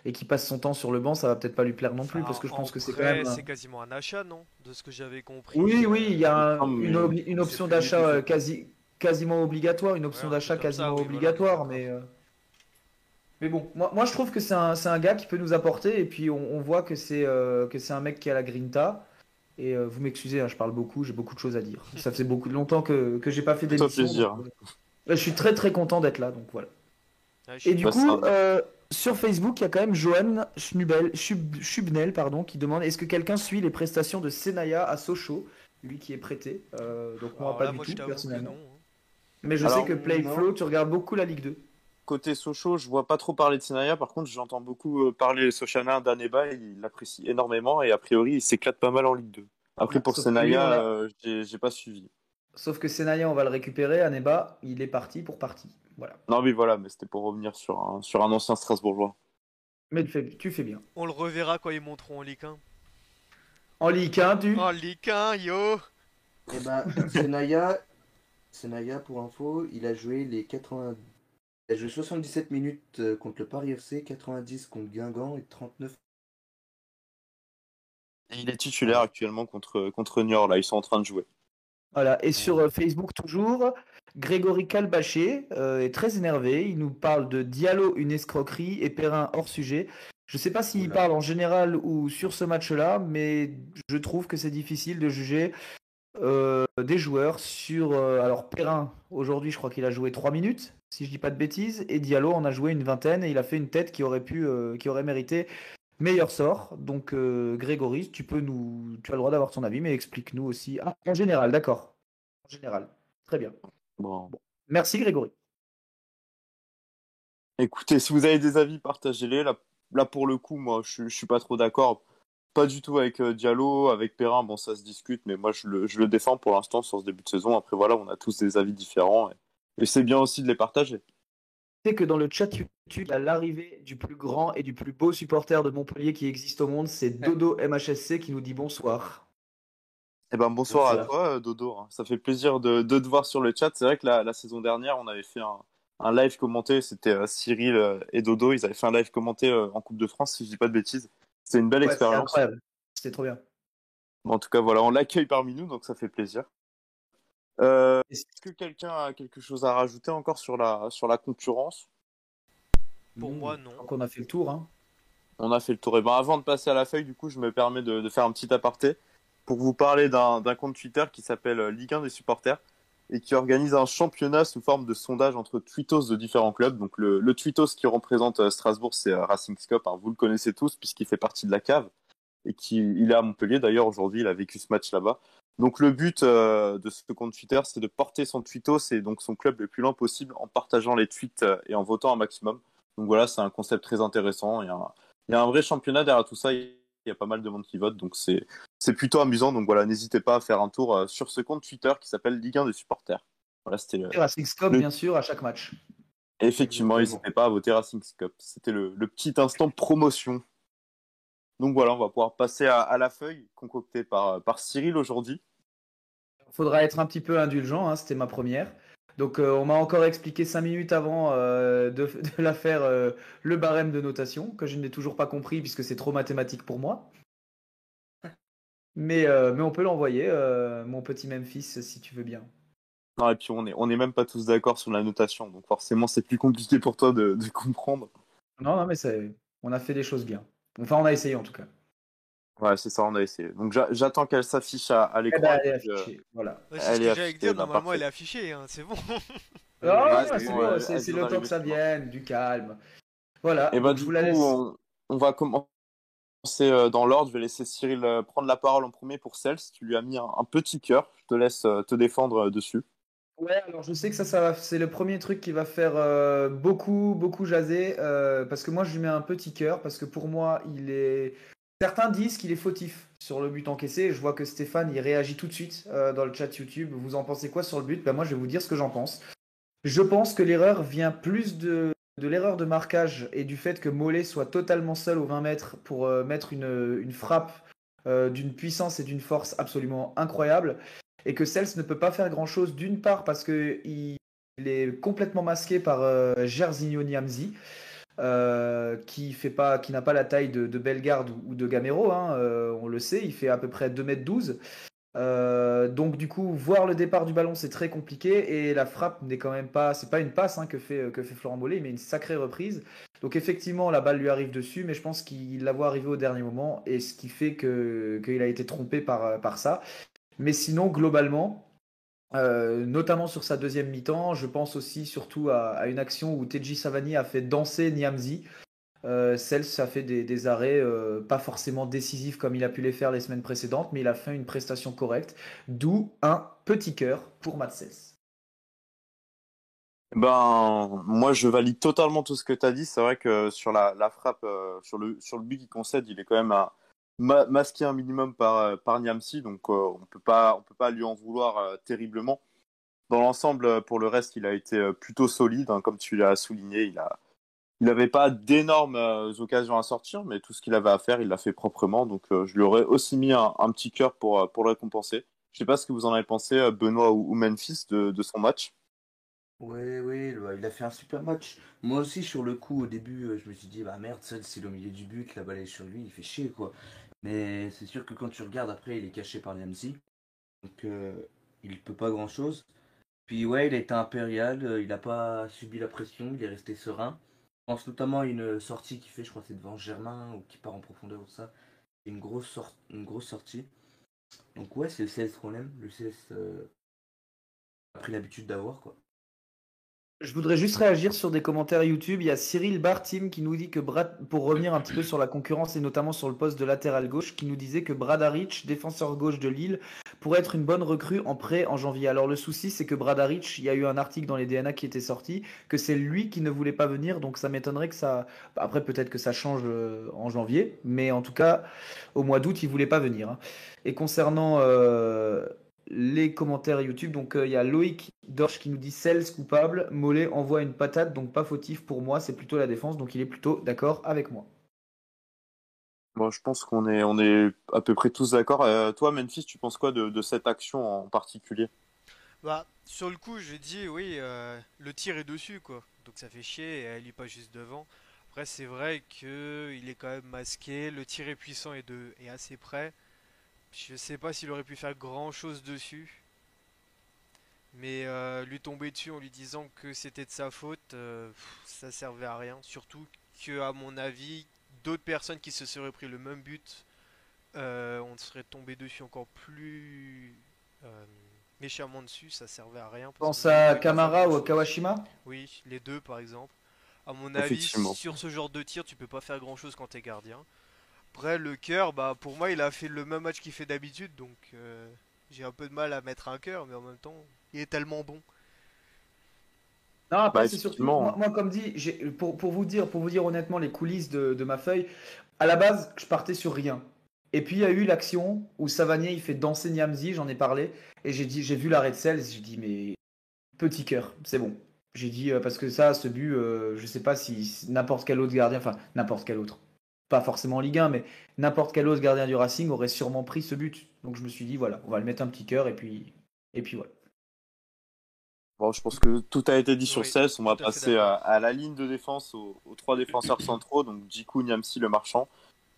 et qu'il passe son temps sur le banc, ça va peut-être pas lui plaire non plus parce que je en pense que c'est quand même. C'est quasiment un achat, non De ce que j'avais compris. Oui, oui, il y a un- mais une, obli- une c'est option d'achat euh, quasi quasiment obligatoire, une option Ouais, d'achat ça, quasiment oui, obligatoire, mais. euh, Mais bon, moi, moi je trouve que c'est un, c'est un gars qui peut nous apporter et puis on, on voit que c'est euh, que c'est un mec qui a la grinta. Et euh, vous m'excusez, hein, je parle beaucoup, j'ai beaucoup de choses à dire. Ça faisait beaucoup longtemps que, que j'ai pas fait d'émission. plaisir. donc, euh, je suis très très content d'être là, donc voilà. Ouais, Et du coup, euh, sur Facebook, il y a quand même Johan Schnubel, Schub- Schubnel pardon, qui demande est-ce que quelqu'un suit les prestations de Senaya à Sochaux, lui qui est prêté. Euh, donc moi Alors pas là, du moi, tout personnellement. non. hein. Mais je Alors, sais que Playflow, tu regardes beaucoup la Ligue 2. Côté Sochaux, je vois pas trop parler de Senaya. Par contre, j'entends beaucoup euh, parler Sochana d'Aneba. Il l'apprécie énormément et a priori, il s'éclate pas mal en Ligue 2. Après, pour Sauf Senaya, euh, j'ai j'ai pas suivi. Sauf que Senaya, on va le récupérer. Aneba, il est parti pour partie. Voilà. Non, mais voilà, mais c'était pour revenir sur un, sur un ancien Strasbourgeois. Mais tu fais, tu fais bien. On le reverra quand ils monteront en Ligue 1. En Ligue 1, tu? En Ligue 1, yo Eh ben, Senaya, Senaya, pour info, il a joué les 80. Il a joué 77 minutes euh, contre le Paris FC, 90 contre Guingamp et 39. Et il est titulaire actuellement contre, contre Niort, là, ils sont en train de jouer. Voilà. Et sur euh, Facebook, toujours, Grégory Calbaché euh, est très énervé. Il nous parle de Diallo, une escroquerie, et Perrin hors sujet. Je sais pas s'il parle en général ou sur ce match-là, mais je trouve que c'est difficile de juger euh, des joueurs sur. euh, alors, Perrin, aujourd'hui, je crois qu'il a joué 3 minutes, si je dis pas de bêtises, et Diallo en a joué une vingtaine, et il a fait une tête qui aurait pu, qui aurait mérité meilleur sort. Donc, Grégory, tu peux nous, tu as le droit d'avoir ton avis, mais explique-nous aussi. Ah, en général, d'accord. En général, très bien. Bon. Merci, Grégory. Écoutez, si vous avez des avis, partagez-les. Là, là, pour le coup, moi, je, je suis pas trop d'accord. Pas du tout avec euh, Diallo, avec Perrin, bon, ça se discute, mais moi, je le, je le défends pour l'instant sur ce début de saison. Après, voilà, on a tous des avis différents. Et, et c'est bien aussi de les partager. Tu sais que dans le chat YouTube, a l'arrivée du plus grand et du plus beau supporter de Montpellier qui existe au monde, c'est Dodo MHSC qui nous dit bonsoir. Eh ben, bonsoir à toi, euh, Dodo. hein. Ça fait plaisir de, de te voir sur le chat. C'est vrai que la, la saison dernière, on avait fait un, un live commenté. C'était euh, Cyril euh, et Dodo. Ils avaient fait un live commenté euh, en Coupe de France, si je dis pas de bêtises. C'était une belle Ouais, expérience. incroyable. C'était trop bien. Bon, en tout cas, voilà, on l'accueille parmi nous, donc ça fait plaisir. Euh, Est-ce que quelqu'un a quelque chose à rajouter encore sur la, sur la concurrence? Pour Mmh. moi, non. Donc on a fait le tour. Hein. On a fait le tour. Et ben, avant de passer à la feuille, du coup, je me permets de, de faire un petit aparté pour vous parler d'un compte Twitter qui s'appelle euh, Ligue 1 des supporters et qui organise un championnat sous forme de sondage entre tweetos de différents clubs. Donc, le, le tweetos qui représente euh, Strasbourg, c'est euh, Racing Scope. hein. vous le connaissez tous puisqu'il fait partie de la cave et qui il est à Montpellier. D'ailleurs, aujourd'hui, il a vécu ce match là-bas. Donc, le but de ce compte Twitter, c'est de porter son tweetos et donc son club le plus loin possible en partageant les tweets et en votant un maximum. Donc voilà, c'est un concept très intéressant. Il y a un, il y a un vrai championnat derrière tout ça. Y a pas mal de monde qui vote, donc c'est plutôt amusant. Donc voilà, n'hésitez pas à faire un tour euh, sur ce compte Twitter qui s'appelle Ligue 1 des supporters. Voilà, c'était le- Et Racing Scope, Le- bien sûr, à chaque match. effectivement, n'hésitez pas à voter Racing Cup. C'était le, le petit instant promotion. Donc voilà, on va pouvoir passer à, à la feuille concoctée par par Cyril aujourd'hui. Faudra être un petit peu indulgent, hein, c'était ma première. Donc euh, on m'a encore expliqué cinq minutes avant euh, de, de la faire euh, le barème de notation, que je n'ai toujours pas compris puisque c'est trop mathématique pour moi. Mais, mais on peut l'envoyer, mon petit Memphis, si tu veux bien. Non, et puis on est on est même pas tous d'accord sur la notation, donc forcément c'est plus compliqué pour toi de, de comprendre. Non, non, mais c'est- on a fait des choses bien. Enfin, on a essayé en tout cas. Ouais, c'est ça, on a essayé. Donc j'a- j'attends qu'elle s'affiche à, à Eh l'écran. ben, elle est euh, affichée, voilà. Ouais, Elle c'est ce est que j'allais affichée, dire, bah, normalement parfait. elle est affichée, hein, c'est bon. Ah, Ouais, c'est bon, bon, elle- c'est elle c'est vient le temps que ça vienne, du calme. Voilà, Et bah, donc du je coup, vous la laisse. on, on va commencer euh, dans l'ordre. Je vais laisser Cyril euh, prendre la parole en premier pour Cels. Tu lui as mis un, un petit cœur. Je te laisse euh, te défendre euh, dessus. Ouais, alors je sais que ça, ça va, c'est le premier truc qui va faire euh, beaucoup, beaucoup jaser, euh, parce que moi je lui mets un petit cœur, parce que pour moi il est. Certains disent qu'il est fautif sur le but encaissé. Je vois que Stéphane il réagit tout de suite euh, dans le chat YouTube. Vous en pensez quoi sur le but? Ben moi je vais vous dire ce que j'en pense. Je pense que l'erreur vient plus de l'erreur de marquage et du fait que Mollet soit totalement seul aux 20 mètres pour euh, mettre une, frappe euh, d'une puissance et d'une force absolument incroyable et que Cels ne peut pas faire grand chose d'une part parce que il, il est complètement masqué par Jairzinho Niamzi euh, qui fait n'a pas la taille de, de Bellegarde ou, de Gamero hein, euh, on le sait il fait à peu près 2 mètres 12 euh, donc du coup voir le départ du ballon c'est très compliqué et la frappe n'est quand même pas c'est pas une passe hein, que fait que fait Florent Mollet mais une sacrée reprise. Donc effectivement la balle lui arrive dessus mais je pense qu'il la voit arriver au dernier moment et ce qui fait qu'il a été trompé par ça. Mais sinon, globalement, euh, notamment sur sa deuxième mi-temps, je pense aussi surtout à, une action où Teji Savani a fait danser Niamzi. Euh, Cels a fait des, arrêts euh, pas forcément décisifs comme il a pu les faire les semaines précédentes, mais il a fait une prestation correcte, d'où un petit cœur pour Matt Cels. Ben, moi, je valide totalement tout ce que tu as dit. C'est vrai que sur la, frappe, euh, sur le sur le but qu'il concède, il est quand même à, ma- masqué un minimum par euh, par Niamsi, donc euh, on peut pas on peut pas lui en vouloir euh, terriblement. Dans l'ensemble, pour le reste, il a été plutôt solide, hein, comme tu l'as souligné. Il a il n'avait pas d'énormes occasions à sortir, mais tout ce qu'il avait à faire, il l'a fait proprement. Donc je lui aurais aussi mis un, petit cœur pour pour le récompenser. Je sais pas ce que vous en avez pensé, Benoît ou, Memphis, de, de son match. Ouais, le- il a fait un super match. Moi aussi, sur le coup, au début, je me suis dit, bah merde, seul, c'est au milieu du but, la balle est sur lui, il fait chier, quoi. Mais c'est sûr que quand tu regardes après, il est caché par l'MC. Donc, euh, il peut pas grand chose. Puis, ouais, il a été impérial, euh, il a pas subi la pression, il est resté serein. Je pense notamment à une sortie qu'il fait, je crois c'est devant Germain, ou qui part en profondeur ou ça. Une grosse, une grosse sortie. Donc, ouais, c'est le CS qu'on aime. Le CS euh, a pris l'habitude d'avoir, quoi. Je voudrais juste réagir sur des commentaires YouTube. Il y a Cyril Bartim qui nous dit que Brad, pour revenir un petit peu sur la concurrence et notamment sur le poste de latéral gauche, qui nous disait que Bradaric, défenseur gauche de Lille, pourrait être une bonne recrue en prêt en janvier. Alors le souci, c'est que Bradaric, il y a eu un article dans les DNA qui était sorti, que c'est lui qui ne voulait pas venir, donc ça m'étonnerait que ça. Après, peut-être que ça change euh, en janvier, mais en tout cas, au mois d'août, il voulait pas venir. hein. Et concernant euh, les commentaires YouTube. Donc euh, il y a Loïc Dorsch qui nous dit Cels coupable, Mollet envoie une patate, donc pas fautif pour moi, c'est plutôt la défense, donc il est plutôt d'accord avec moi. Bon, je pense qu'on est, on est à peu près tous d'accord. Euh, toi, Memphis, tu penses quoi de, de cette action en particulier? Bah, sur le coup, je dis oui, euh, le tir est dessus quoi. Donc ça fait chier et elle est pas juste devant. Après, c'est vrai que il est quand même masqué, le tir est puissant et de est assez près. Je sais pas s'il aurait pu faire grand chose dessus. Mais euh, lui tomber dessus en lui disant que c'était de sa faute, euh, pff, ça servait à rien. Surtout que, à mon avis, d'autres personnes qui se seraient pris le même but, euh, on serait tombé dessus encore plus euh, méchamment dessus, ça servait à rien. Pense à Kamara ou à Kawashima Oui, les deux par exemple. À mon avis, Effectivement. sur ce genre de tir, tu peux pas faire grand chose quand t'es gardien. Après, le cœur, bah pour moi, il a fait le même match qu'il fait d'habitude, donc euh, j'ai un peu de mal à mettre un cœur, mais en même temps, il est tellement bon. Non, après, Bah, c'est surtout, moi, moi, comme dit, j'ai- pour, pour vous dire, pour vous dire honnêtement les coulisses de, de ma feuille, à la base, je partais sur rien. Et puis il y a eu l'action où Savanier il fait danser Niamzi, j'en ai parlé, et j'ai dit, j'ai vu l'arrêt de Cels, j'ai dit mais petit cœur, c'est bon. J'ai dit euh, parce que ça, ce but, euh, je sais pas si si n'importe quel autre gardien, enfin n'importe quel autre, pas forcément en Ligue 1, mais n'importe quel autre gardien du Racing aurait sûrement pris ce but. Donc je me suis dit voilà, on va le mettre un petit cœur et puis et puis voilà. Bon, je pense que tout a été dit sur Oui, 16. On va passer à, la ligne de défense aux, aux trois défenseurs centraux, donc Jiku, Niamsi, le marchand.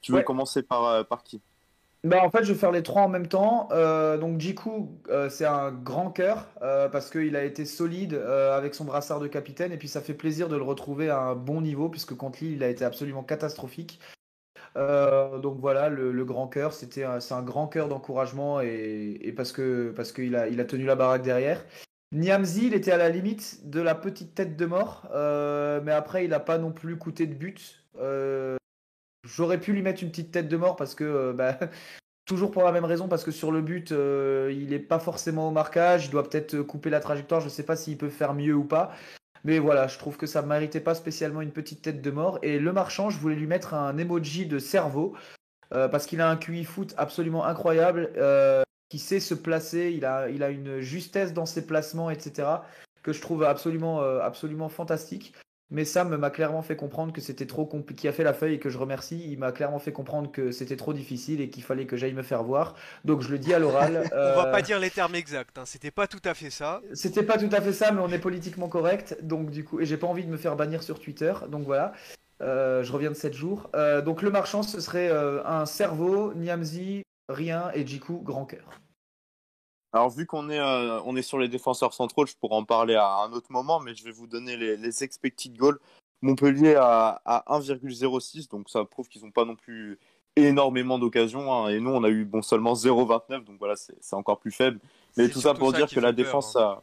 Tu veux Ouais. commencer par, euh, par qui? Bah en fait je vais faire les trois en même temps. Euh, donc Jiku euh, c'est un grand cœur euh, parce qu'il a été solide euh, avec son brassard de capitaine et puis ça fait plaisir de le retrouver à un bon niveau puisque contre Lille il a été absolument catastrophique. Euh, donc voilà le, grand cœur c'était c'est un grand cœur d'encouragement et, parce que qu'il a il a tenu la baraque derrière. Niamzi, il était à la limite de la petite tête de mort, euh, mais après il a pas non plus coûté de but. Euh, J'aurais pu lui mettre une petite tête de mort parce que bah, toujours pour la même raison parce que sur le but il est pas forcément au marquage, il doit peut-être couper la trajectoire, je sais pas s'il peut faire mieux ou pas. Mais voilà, je trouve que ça méritait pas spécialement une petite tête de mort. Et le marchand, je voulais lui mettre un emoji de cerveau euh, parce qu'il a un QI foot absolument incroyable, euh, qui sait se placer, il a, il a une justesse dans ses placements, etc. que je trouve absolument, euh, absolument fantastique. Mais Sam m'a clairement fait comprendre que c'était trop compliqué, qui a fait la feuille et que je remercie. Il m'a clairement fait comprendre que c'était trop difficile et qu'il fallait que j'aille me faire voir. Donc je le dis à l'oral. On va euh, pas dire les termes exacts, hein, c'était pas tout à fait ça. C'était pas tout à fait ça, mais on est politiquement correct. Donc du coup, et j'ai pas envie de me faire bannir sur Twitter. Donc voilà. Euh, je reviens de 7 jours. Euh, donc le marchand, ce serait un cerveau, Niamzi, rien et Jiku, grand cœur. Alors, vu qu'on est, euh, on est sur les défenseurs centraux, je pourrais en parler à un autre moment, mais je vais vous donner les, les expected goals. Montpellier à, à 1,06, donc ça prouve qu'ils n'ont pas non plus énormément d'occasions. hein, et nous, on a eu bon seulement 0,29, donc voilà, c'est encore plus faible. Mais tout ça pour dire que la défense, hein.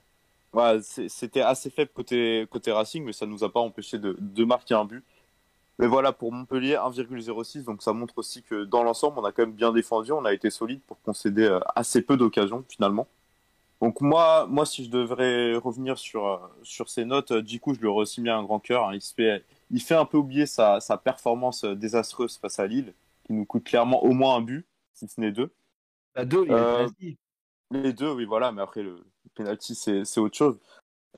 ouais, c'était assez faible côté côté Racing, mais ça nous a pas empêché de, de marquer un but. Mais voilà, pour Montpellier, 1,06, donc ça montre aussi que dans l'ensemble, on a quand même bien défendu, on a été solide pour concéder euh, assez peu d'occasions finalement. Donc moi, moi, si je devrais revenir sur euh, sur ces notes, euh, du coup, je lui aurais aussi mis un grand cœur. hein. Il se fait, il fait un peu oublier sa, sa performance désastreuse face à Lille. qui nous coûte clairement au moins un but, si ce n'est deux. Bah, deux, il Euh, le. Les deux, oui, voilà, mais après le penalty, c'est c'est autre chose.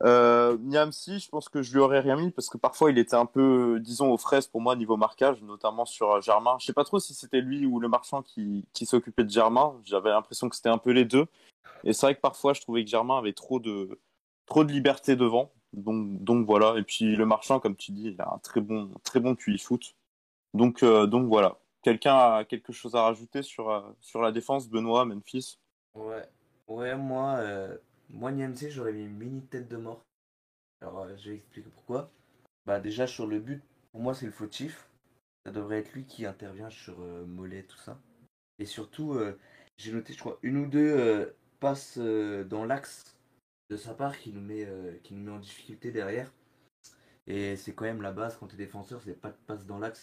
Euh, Niamsi, je pense que je lui aurais rien mis parce que parfois il était un peu, disons, aux fraises pour moi niveau marquage, notamment sur euh, Germain. Je sais pas trop si c'était lui ou le marchand qui, qui s'occupait de Germain. J'avais l'impression que c'était un peu les deux. Et c'est vrai que parfois je trouvais que Germain avait trop de, trop de liberté devant. Donc, donc voilà. Et puis le marchand, comme tu dis, il a un très bon, très bon QI foot. Donc, euh, donc voilà. Quelqu'un a quelque chose à rajouter sur, euh, sur la défense, Benoît, Memphis? Ouais, ouais, moi, moi Niamsi, j'aurais mis une mini tête de mort. Alors, euh, je vais expliquer pourquoi. Bah, déjà, sur le but, pour moi, c'est le fautif. Ça devrait être lui qui intervient sur euh, Mollet, tout ça. Et surtout, euh, j'ai noté, je crois, une ou deux passes dans l'axe de sa part qui nous met, qui nous met en difficulté derrière. Et c'est quand même la base quand t'es défenseur, c'est pas de passe dans l'axe.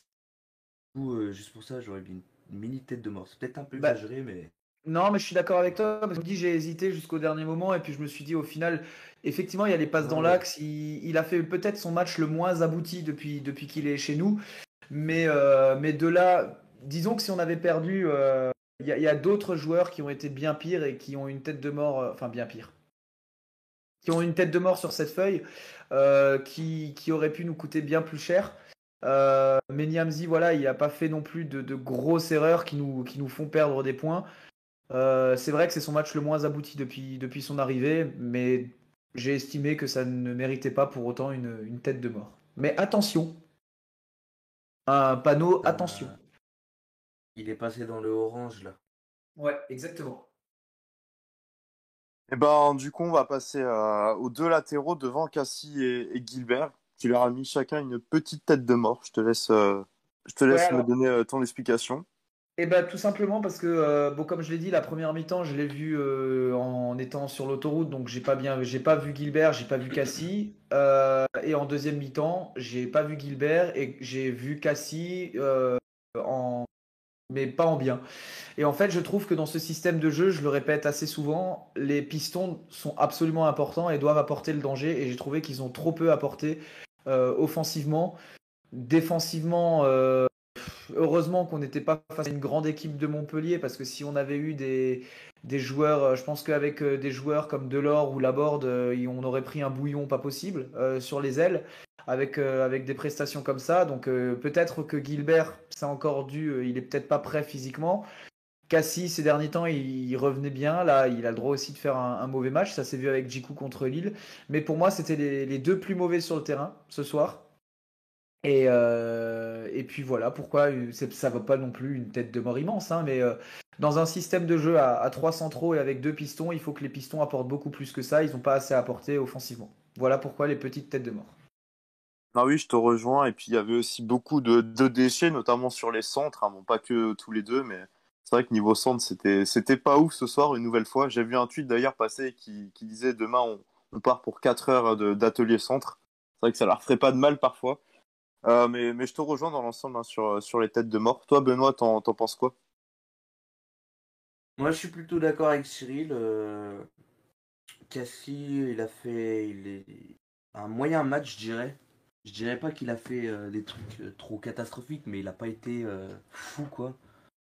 Du coup, juste pour ça, j'aurais mis une mini tête de mort. C'est peut-être un peu Bah, exagéré, mais. Non, mais je suis d'accord avec toi. Parce que je me dis, j'ai hésité jusqu'au dernier moment. Et puis je me suis dit, au final, effectivement, il y a les passes dans Ouais. l'axe. Il, il a fait peut-être son match le moins abouti depuis, depuis qu'il est chez nous. Mais, euh, mais de là, disons que si on avait perdu, euh, il y a, d'autres joueurs qui ont été bien pires et qui ont une tête de mort. euh, Enfin, bien pire. Qui ont une tête de mort sur cette feuille. qui, qui aurait pu nous coûter bien plus cher. Euh, mais Niamzi, voilà, il n'a pas fait non plus de, de grosses erreurs qui nous, qui nous font perdre des points. Euh, c'est vrai que c'est son match le moins abouti depuis, depuis son arrivée, mais j'ai estimé que ça ne méritait pas pour autant une, une tête de mort. Mais attention, un panneau, attention. Euh, il est passé dans le orange là. Ouais, exactement. Eh ben, du coup, on va passer euh, aux deux latéraux devant Cassie et, et Gilbert. Tu leur as mis chacun une petite tête de mort. Je te laisse, euh, je te laisse Ouais, me alors. donner euh, ton explication. Et ben tout simplement parce que euh, bon comme je l'ai dit la première mi-temps je l'ai vu euh, en étant sur l'autoroute donc j'ai pas bien j'ai pas vu Gilbert j'ai pas vu Cassie Euh, et en deuxième mi-temps j'ai pas vu Gilbert et j'ai vu Cassie en mais pas en bien. Et en fait je trouve que dans ce système de jeu je le répète assez souvent les pistons sont absolument importants et doivent apporter le danger et j'ai trouvé qu'ils ont trop peu apporté offensivement. Défensivement heureusement qu'on n'était pas face à une grande équipe de Montpellier parce que si on avait eu des, joueurs, euh, je pense qu'avec euh, des joueurs comme Delors ou Laborde, euh, on aurait pris un bouillon pas possible sur les ailes avec, des prestations comme ça. Donc peut-être que Gilbert, c'est encore dû, il est peut-être pas prêt physiquement. Cassie, ces derniers temps, il, revenait bien. Là, il a le droit aussi de faire un, mauvais match. Ça s'est vu avec Jiku contre Lille. Mais pour moi, c'était les deux plus mauvais sur le terrain ce soir. Et, euh, et puis voilà pourquoi euh, ça va pas non plus une tête de mort immense, hein, mais euh, dans un système de jeu à, à trois centraux et avec deux pistons, il faut que les pistons apportent beaucoup plus que ça. Ils n'ont pas assez apporté offensivement. Voilà pourquoi les petites têtes de mort. Ah oui, je te rejoins. Et puis il y avait aussi beaucoup de, déchets, notamment sur les centres. Hein. Bon, pas que tous les deux, mais c'est vrai que niveau centre, c'était c'était pas ouf ce soir une nouvelle fois. J'ai vu un tweet d'ailleurs passer qui, disait demain on, part pour 4 heures d'atelier centre. C'est vrai que ça leur ferait pas de mal parfois. Euh, mais, je te rejoins dans l'ensemble hein, sur, les têtes de mort. Toi, Benoît, t'en penses quoi? Moi, je suis plutôt d'accord avec Cyril. Euh... Cassie, il a fait un moyen match, je dirais. Je dirais pas qu'il a fait euh, des trucs trop catastrophiques, mais il a pas été fou, quoi.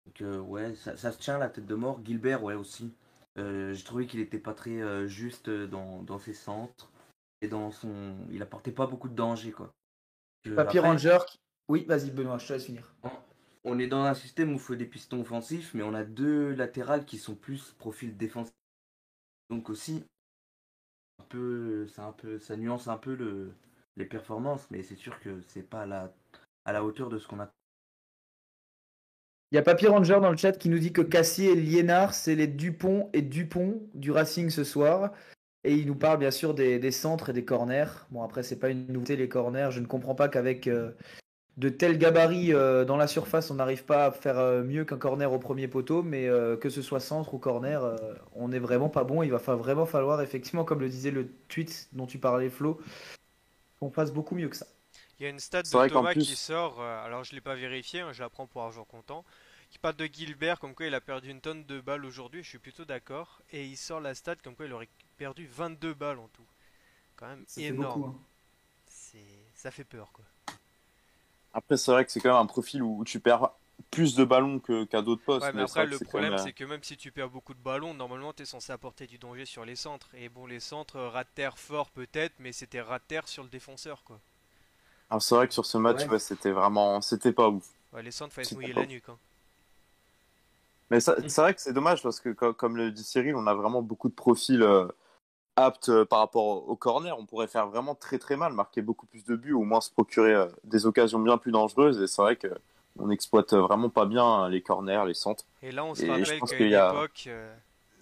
Donc, ouais, ça, se tient la tête de mort. Gilbert, ouais, aussi. J'ai trouvé qu'il était pas très juste dans, dans ses centres. Et dans son. Il apportait pas beaucoup de danger, quoi. Après, Ranger. qui- Oui, vas-y Benoît, je te laisse finir. On est dans un système où il faut des pistons offensifs, mais on a deux latérales qui sont plus profil défensif. Donc aussi, un peu, c'est un peu, ça nuance un peu le, les performances, mais c'est sûr que c'est pas à la, à la hauteur de ce qu'on a. Il y a Papier Ranger dans le chat qui nous dit que Cassie et Liénard, c'est les Dupont et Dupont du Racing ce soir. Et il nous parle bien sûr des, des centres et des corners. Bon, après, c'est pas une nouveauté les corners. Je ne comprends pas qu'avec euh, de tels gabarits euh, dans la surface, on n'arrive pas à faire euh, mieux qu'un corner au premier poteau. Mais euh, que ce soit centre ou corner, euh, on n'est vraiment pas bon. Il va fa- vraiment falloir, effectivement, comme le disait le tweet dont tu parlais, Flo, qu'on fasse beaucoup mieux que ça. Il y a une stat de Thomas plus- qui sort, euh, alors je l'ai pas vérifié, hein, je la prends pour argent comptant, qui parle de Gilbert comme quoi il a perdu une tonne de balles aujourd'hui, je suis plutôt d'accord, et il sort la stat comme quoi il aurait perdu 22 balles en tout. Quand même Ça énorme. beaucoup, hein. C'est, ça fait peur quoi. Après, c'est vrai que c'est quand même un profil où tu perds plus de ballons que qu'à d'autres postes. Ouais, mais mais c'est après, le c'est problème, même, euh, c'est que même si tu perds beaucoup de ballons, normalement, tu es censé apporter du danger sur les centres. Et bon, les centres, rat de terre fort peut-être, mais c'était rat de terre sur le défenseur, quoi. Alors c'est vrai que sur ce match, Ouais. ouais, c'était vraiment, c'était pas ouf. Ouais, les centres, fallait se C'est mouiller la nuque. Hein. Mais ça- c'est vrai que c'est dommage parce que co- comme le dit Cyril, on a vraiment beaucoup de profils euh, aptes euh, par rapport au, corner. On pourrait faire vraiment très très mal, marquer beaucoup plus de buts, ou au moins se procurer euh, des occasions bien plus dangereuses. Et c'est vrai que on exploite vraiment pas bien euh, les corners, les centres. Et là, on se Et rappelle qu'à une a- époque, euh,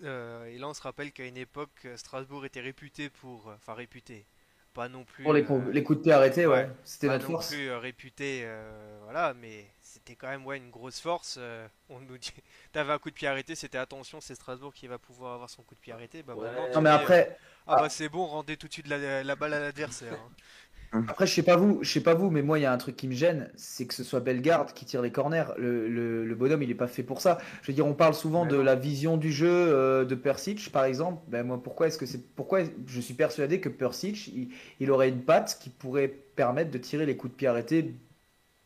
euh, et là, on se rappelle qu'à une époque, Strasbourg était réputé pour, euh, enfin réputé, pas non plus. Pour les, euh, coups- les coups de pied arrêtés, ouais. ouais. C'était pas notre non force. plus euh, réputé, euh, voilà, mais c'était quand même ouais une grosse force. euh, on nous dit, t'avais un coup de pied arrêté, c'était attention, c'est Strasbourg qui va pouvoir avoir son coup de pied arrêté. Bah Ouais. Non, mais après, euh, ah bah c'est bon, rendez tout de suite la, la balle à l'adversaire. hein. Après, je sais pas vous, je sais pas vous, mais moi, il y a un truc qui me gêne, c'est que ce soit Bellegarde qui tire les corners. Le, le, le bonhomme, il est pas fait pour ça. Je veux dire, on parle souvent de la vision du jeu euh, de Persic, par exemple. Ben moi, pourquoi est-ce que c'est, pourquoi je suis persuadé que Persic, il, il aurait une patte qui pourrait permettre de tirer les coups de pied arrêtés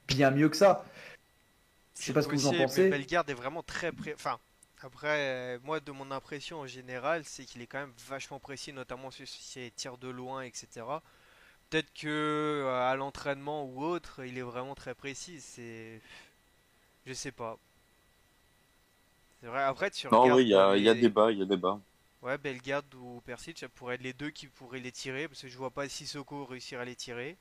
bien mieux que ça? Je sais C'est pas ce que vous en pensez. Mais Bellegarde est vraiment très pré... Enfin, après, euh, moi, de mon impression en général, c'est qu'il est quand même vachement précis, notamment sur ses tirs de loin, etc. Peut-être que euh, à l'entraînement ou autre, il est vraiment très précis. C'est, je sais pas. C'est vrai. Après, tu Non, oui, il y a, il y a les- débat, il y a débat. Ouais, Bellegarde ou Persic, ça pourrait être les deux qui pourraient les tirer, parce que je vois pas Sissoko réussir à les tirer.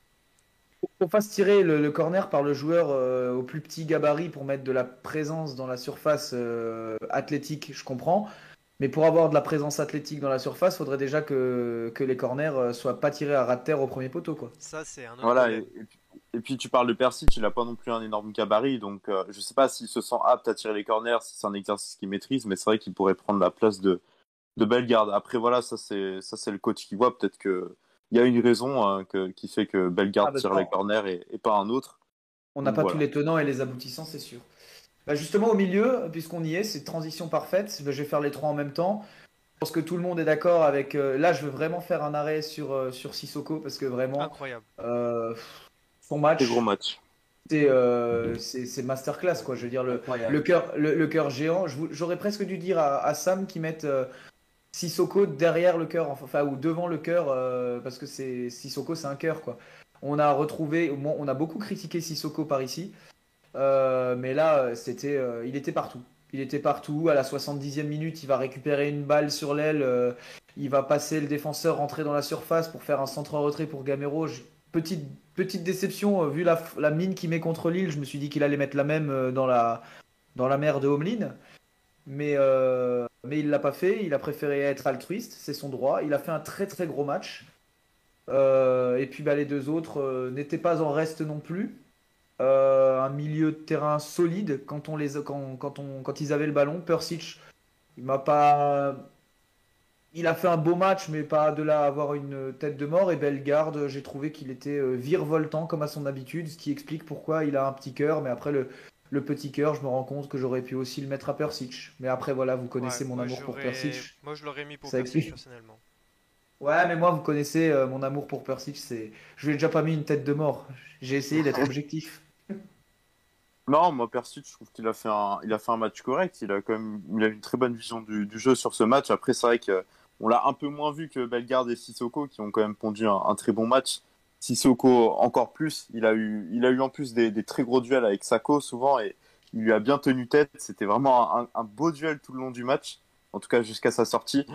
Qu'on fasse tirer le, le corner par le joueur euh, au plus petit gabarit pour mettre de la présence dans la surface euh, athlétique, je comprends. Mais pour avoir de la présence athlétique dans la surface, faudrait déjà que, que les corners euh, soient pas tirés à ras de terre au premier poteau, quoi. Ça, c'est un autre Voilà, et, puis, et puis tu parles de Persic, il a pas non plus un énorme gabarit, donc euh, je sais pas s'il se sent apte à tirer les corners, si c'est un exercice qu'il maîtrise, mais c'est vrai qu'il pourrait prendre la place de de Bellegarde. Après voilà, ça c'est ça c'est le coach qui voit, peut-être que il y a une raison hein, que, qui fait que Bellegarde Ah, bah, tire les corners et, et pas un autre. On n'a pas Voilà. tous les tenants et les aboutissants, c'est sûr. Bah justement, au milieu, puisqu'on y est, c'est transition parfaite. Bah, je vais faire les trois en même temps. Je pense que tout le monde est d'accord avec. euh, là, je veux vraiment faire un arrêt sur, euh, sur Sissoko parce que vraiment, Incroyable. euh, son match, gros match. c'est euh, masterclass, quoi. Je veux dire, le. Le cœur, le, le cœur géant. J'aurais presque dû dire à, à Sam qui mette euh, Sissoko derrière le cœur, enfin, ou devant le cœur, euh, parce que c'est Sissoko, c'est un cœur quoi. On a retrouvé, on a beaucoup critiqué Sissoko par ici, euh, mais là, c'était, euh, il était partout. Il était partout. À la 70e minute, il va récupérer une balle sur l'aile. il va passer le défenseur, rentrer dans la surface pour faire un centre en retrait pour Gamero. Petite, petite déception, vu la, mine qu'il met contre Lille, je me suis dit qu'il allait mettre la même dans la, dans la mer de Homeline. Mais, mais il l'a pas fait, il a préféré être altruiste, c'est son droit. Il a fait un très très gros match. Euh, et puis bah, les deux autres euh, n'étaient pas en reste non plus. Euh, un milieu de terrain solide quand, on les, quand, quand, on, quand ils avaient le ballon. Persic, il m'a pas. Il a fait un beau match, mais pas de là à avoir une tête de mort. Et Bellegarde, j'ai trouvé qu'il était virevoltant comme à son habitude, ce qui explique pourquoi il a un petit cœur. Mais après, le, le petit cœur, je me rends compte que j'aurais pu aussi le mettre à Persic. Mais après, voilà, vous connaissez Ouais, mon amour pour Persic. Moi, je l'aurais mis pour Ça Persic explique. personnellement. Ouais, mais moi, vous connaissez euh, mon amour pour Persic. C'est, je lui ai déjà pas mis une tête de mort. J'ai essayé d'être objectif. Non, moi Persic, je trouve qu'il a fait un, il a fait un match correct. Il a quand même, il a une très bonne vision du, du jeu sur ce match. Après, c'est vrai que on l'a un peu moins vu que Bellegarde et Sissoko qui ont quand même pondu un, un très bon match. Sissoko encore plus. Il a eu, il a eu en plus des, très gros duels avec Sako souvent et il lui a bien tenu tête. C'était vraiment un, beau duel tout le long du match. En tout cas jusqu'à sa sortie.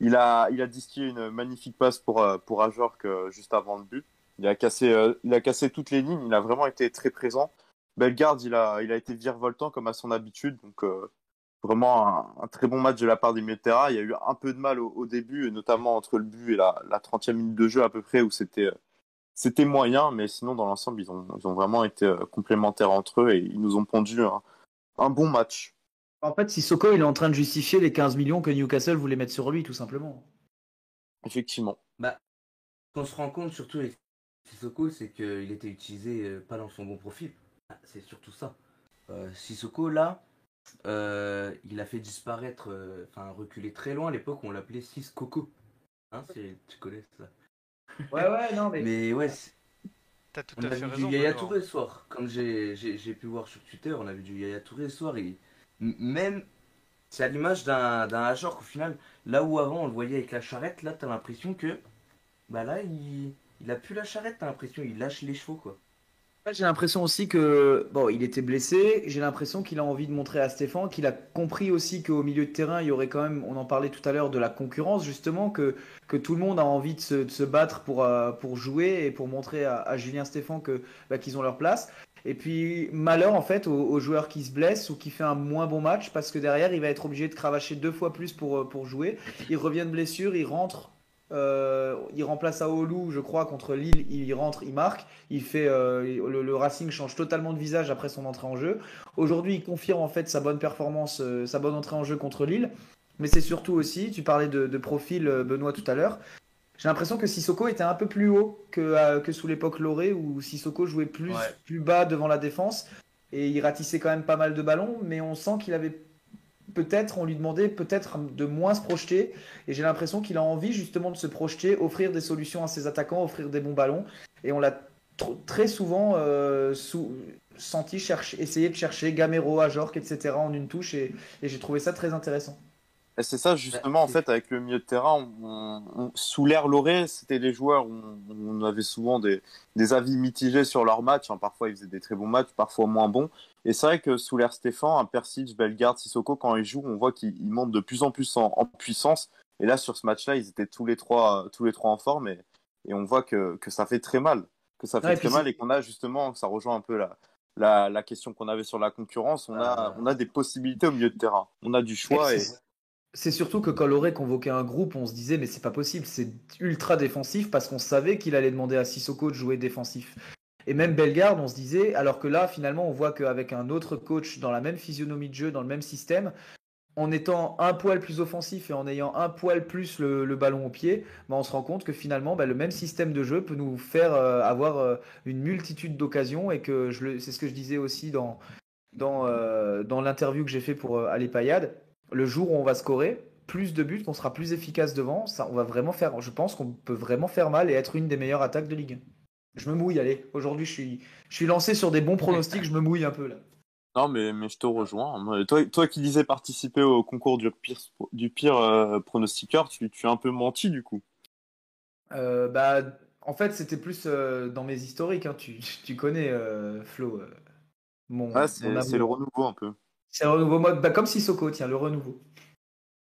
Il a, il a une magnifique passe pour euh, pour Ajorc euh, juste avant le but. Il a cassé, euh, il a cassé toutes les lignes. Il a vraiment été très présent. Bellegarde, il a, il a été virevoltant comme à son habitude, donc vraiment un, très bon match de la part des milieux. Il y a eu un peu de mal au, début, notamment entre le but et la, la 30e minute de jeu à peu près, où c'était c'était moyen, mais sinon dans l'ensemble, ils ont, ils ont vraiment été euh, complémentaires entre eux et ils nous ont pondu un, un bon match. En fait, Sissoko, il est en train de justifier les 15 millions que Newcastle voulait mettre sur lui, tout simplement. Effectivement. Ce qu'on se rend compte surtout avec Sissoko, c'est qu'il était utilisé euh, pas dans son bon profil. Ah, C'est surtout ça. Euh, Sissoko, là, euh, il a fait disparaître, euh, enfin reculer très loin à l'époque où on l'appelait Sissoko. Hein, tu connais ça. Ouais, ouais, non, Mais ouais, c'est- T'as tout On à a fait vu raison. du Yaya. Touré ce soir. Comme j'ai j'ai- j'ai pu voir sur Twitter, on a vu du Yaya Touré ce soir. Et même, c'est à l'image d'un d'un Ajor qu'au final, là où avant on le voyait avec la charrette, là t'as l'impression que. Bah là, il, il a plus la charrette, t'as l'impression, il lâche les chevaux quoi. J'ai l'impression aussi que bon, il était blessé. J'ai l'impression qu'il a envie de montrer à Stéphane qu'il a compris aussi qu'au milieu de terrain, il y aurait quand même, on en parlait tout à l'heure, de la concurrence justement, que que tout le monde a envie de se, se battre pour euh, pour jouer et pour montrer à, à Julien Stéphane que bah, qu'ils ont leur place. Et puis malheur en fait aux, aux joueurs qui se blessent ou qui fait un moins bon match parce que derrière il va être obligé de cravacher deux fois plus pour euh, pour jouer. Il revient de blessure, il rentre. Euh, il remplace Aoulou, je crois, contre Lille. Il rentre, il marque. Il fait euh, le, le Racing change totalement de visage après son entrée en jeu. Aujourd'hui, il confirme en fait sa bonne performance, euh, sa bonne entrée en jeu contre Lille. Mais c'est surtout aussi, tu parlais de, de profil Benoît tout à l'heure. J'ai l'impression que Sissoko était un peu plus haut que, que sous l'époque Loré où Sissoko jouait plus, Ouais. plus bas devant la défense et il ratissait quand même pas mal de ballons, mais on sent qu'il avait peut-être, on lui demandait peut-être de moins se projeter et j'ai l'impression qu'il a envie justement de se projeter, offrir des solutions à ses attaquants, offrir des bons ballons et on l'a tr- très souvent euh, senti chercher, essayer de chercher Gamero, Ajorc, etc. en une touche et j'ai trouvé ça très intéressant. Et c'est ça justement en fait avec le milieu de terrain, on- on- sous l'ère Loré, c'était les joueurs, on, on avait souvent des, des avis mitigés sur leur match. hein. Parfois ils faisaient des très bons matchs, parfois moins bons. Et c'est vrai que sous l'ère Stéphane, un Persic, Bellegarde, Sissoko, quand ils jouent, on voit qu'ils ils montent de plus en plus en, en puissance. Et là sur ce match-là, ils étaient tous les trois, tous les trois en forme et, et on voit que, que ça fait très mal, que ça fait Ouais, très mal et qu'on a justement, ça rejoint un peu la, la, la question qu'on avait sur la concurrence. On a, Euh. on a des possibilités au milieu de terrain. On a du choix et C'est- surtout que quand Loré convoquait un groupe, on se disait mais c'est pas possible, c'est ultra défensif parce qu'on savait qu'il allait demander à Sissoko de jouer défensif. Et même Bellegarde, on se disait, alors que là finalement on voit qu'avec un autre coach dans la même physionomie de jeu, dans le même système, en étant un poil plus offensif et en ayant un poil plus le, ballon au pied, bah, on se rend compte que finalement bah, le même système de jeu peut nous faire euh, avoir euh, une multitude d'occasions et que c'est ce que je disais aussi dans euh, l'interview que j'ai fait pour euh, Ali Payad, le jour où on va scorer plus de buts, qu'on sera plus efficace devant, ça, on va vraiment faire. Je pense qu'on peut vraiment faire mal et être une des meilleures attaques de Ligue 1. Je me mouille, allez. Aujourd'hui, je suis, je suis lancé sur des bons pronostics. Je me mouille un peu là. Non, mais, mais je te rejoins. Toi, toi qui disais participer au concours du pire, du pire euh, pronostiqueur, tu, tu as un peu menti du coup. Euh, bah, en fait, c'était plus euh, dans mes historiques. hein. Tu, tu connais Flo. mon, Ah, c'est le renouveau un peu. C'est le renouveau mode, bah, comme Sissoko, tiens, le renouveau.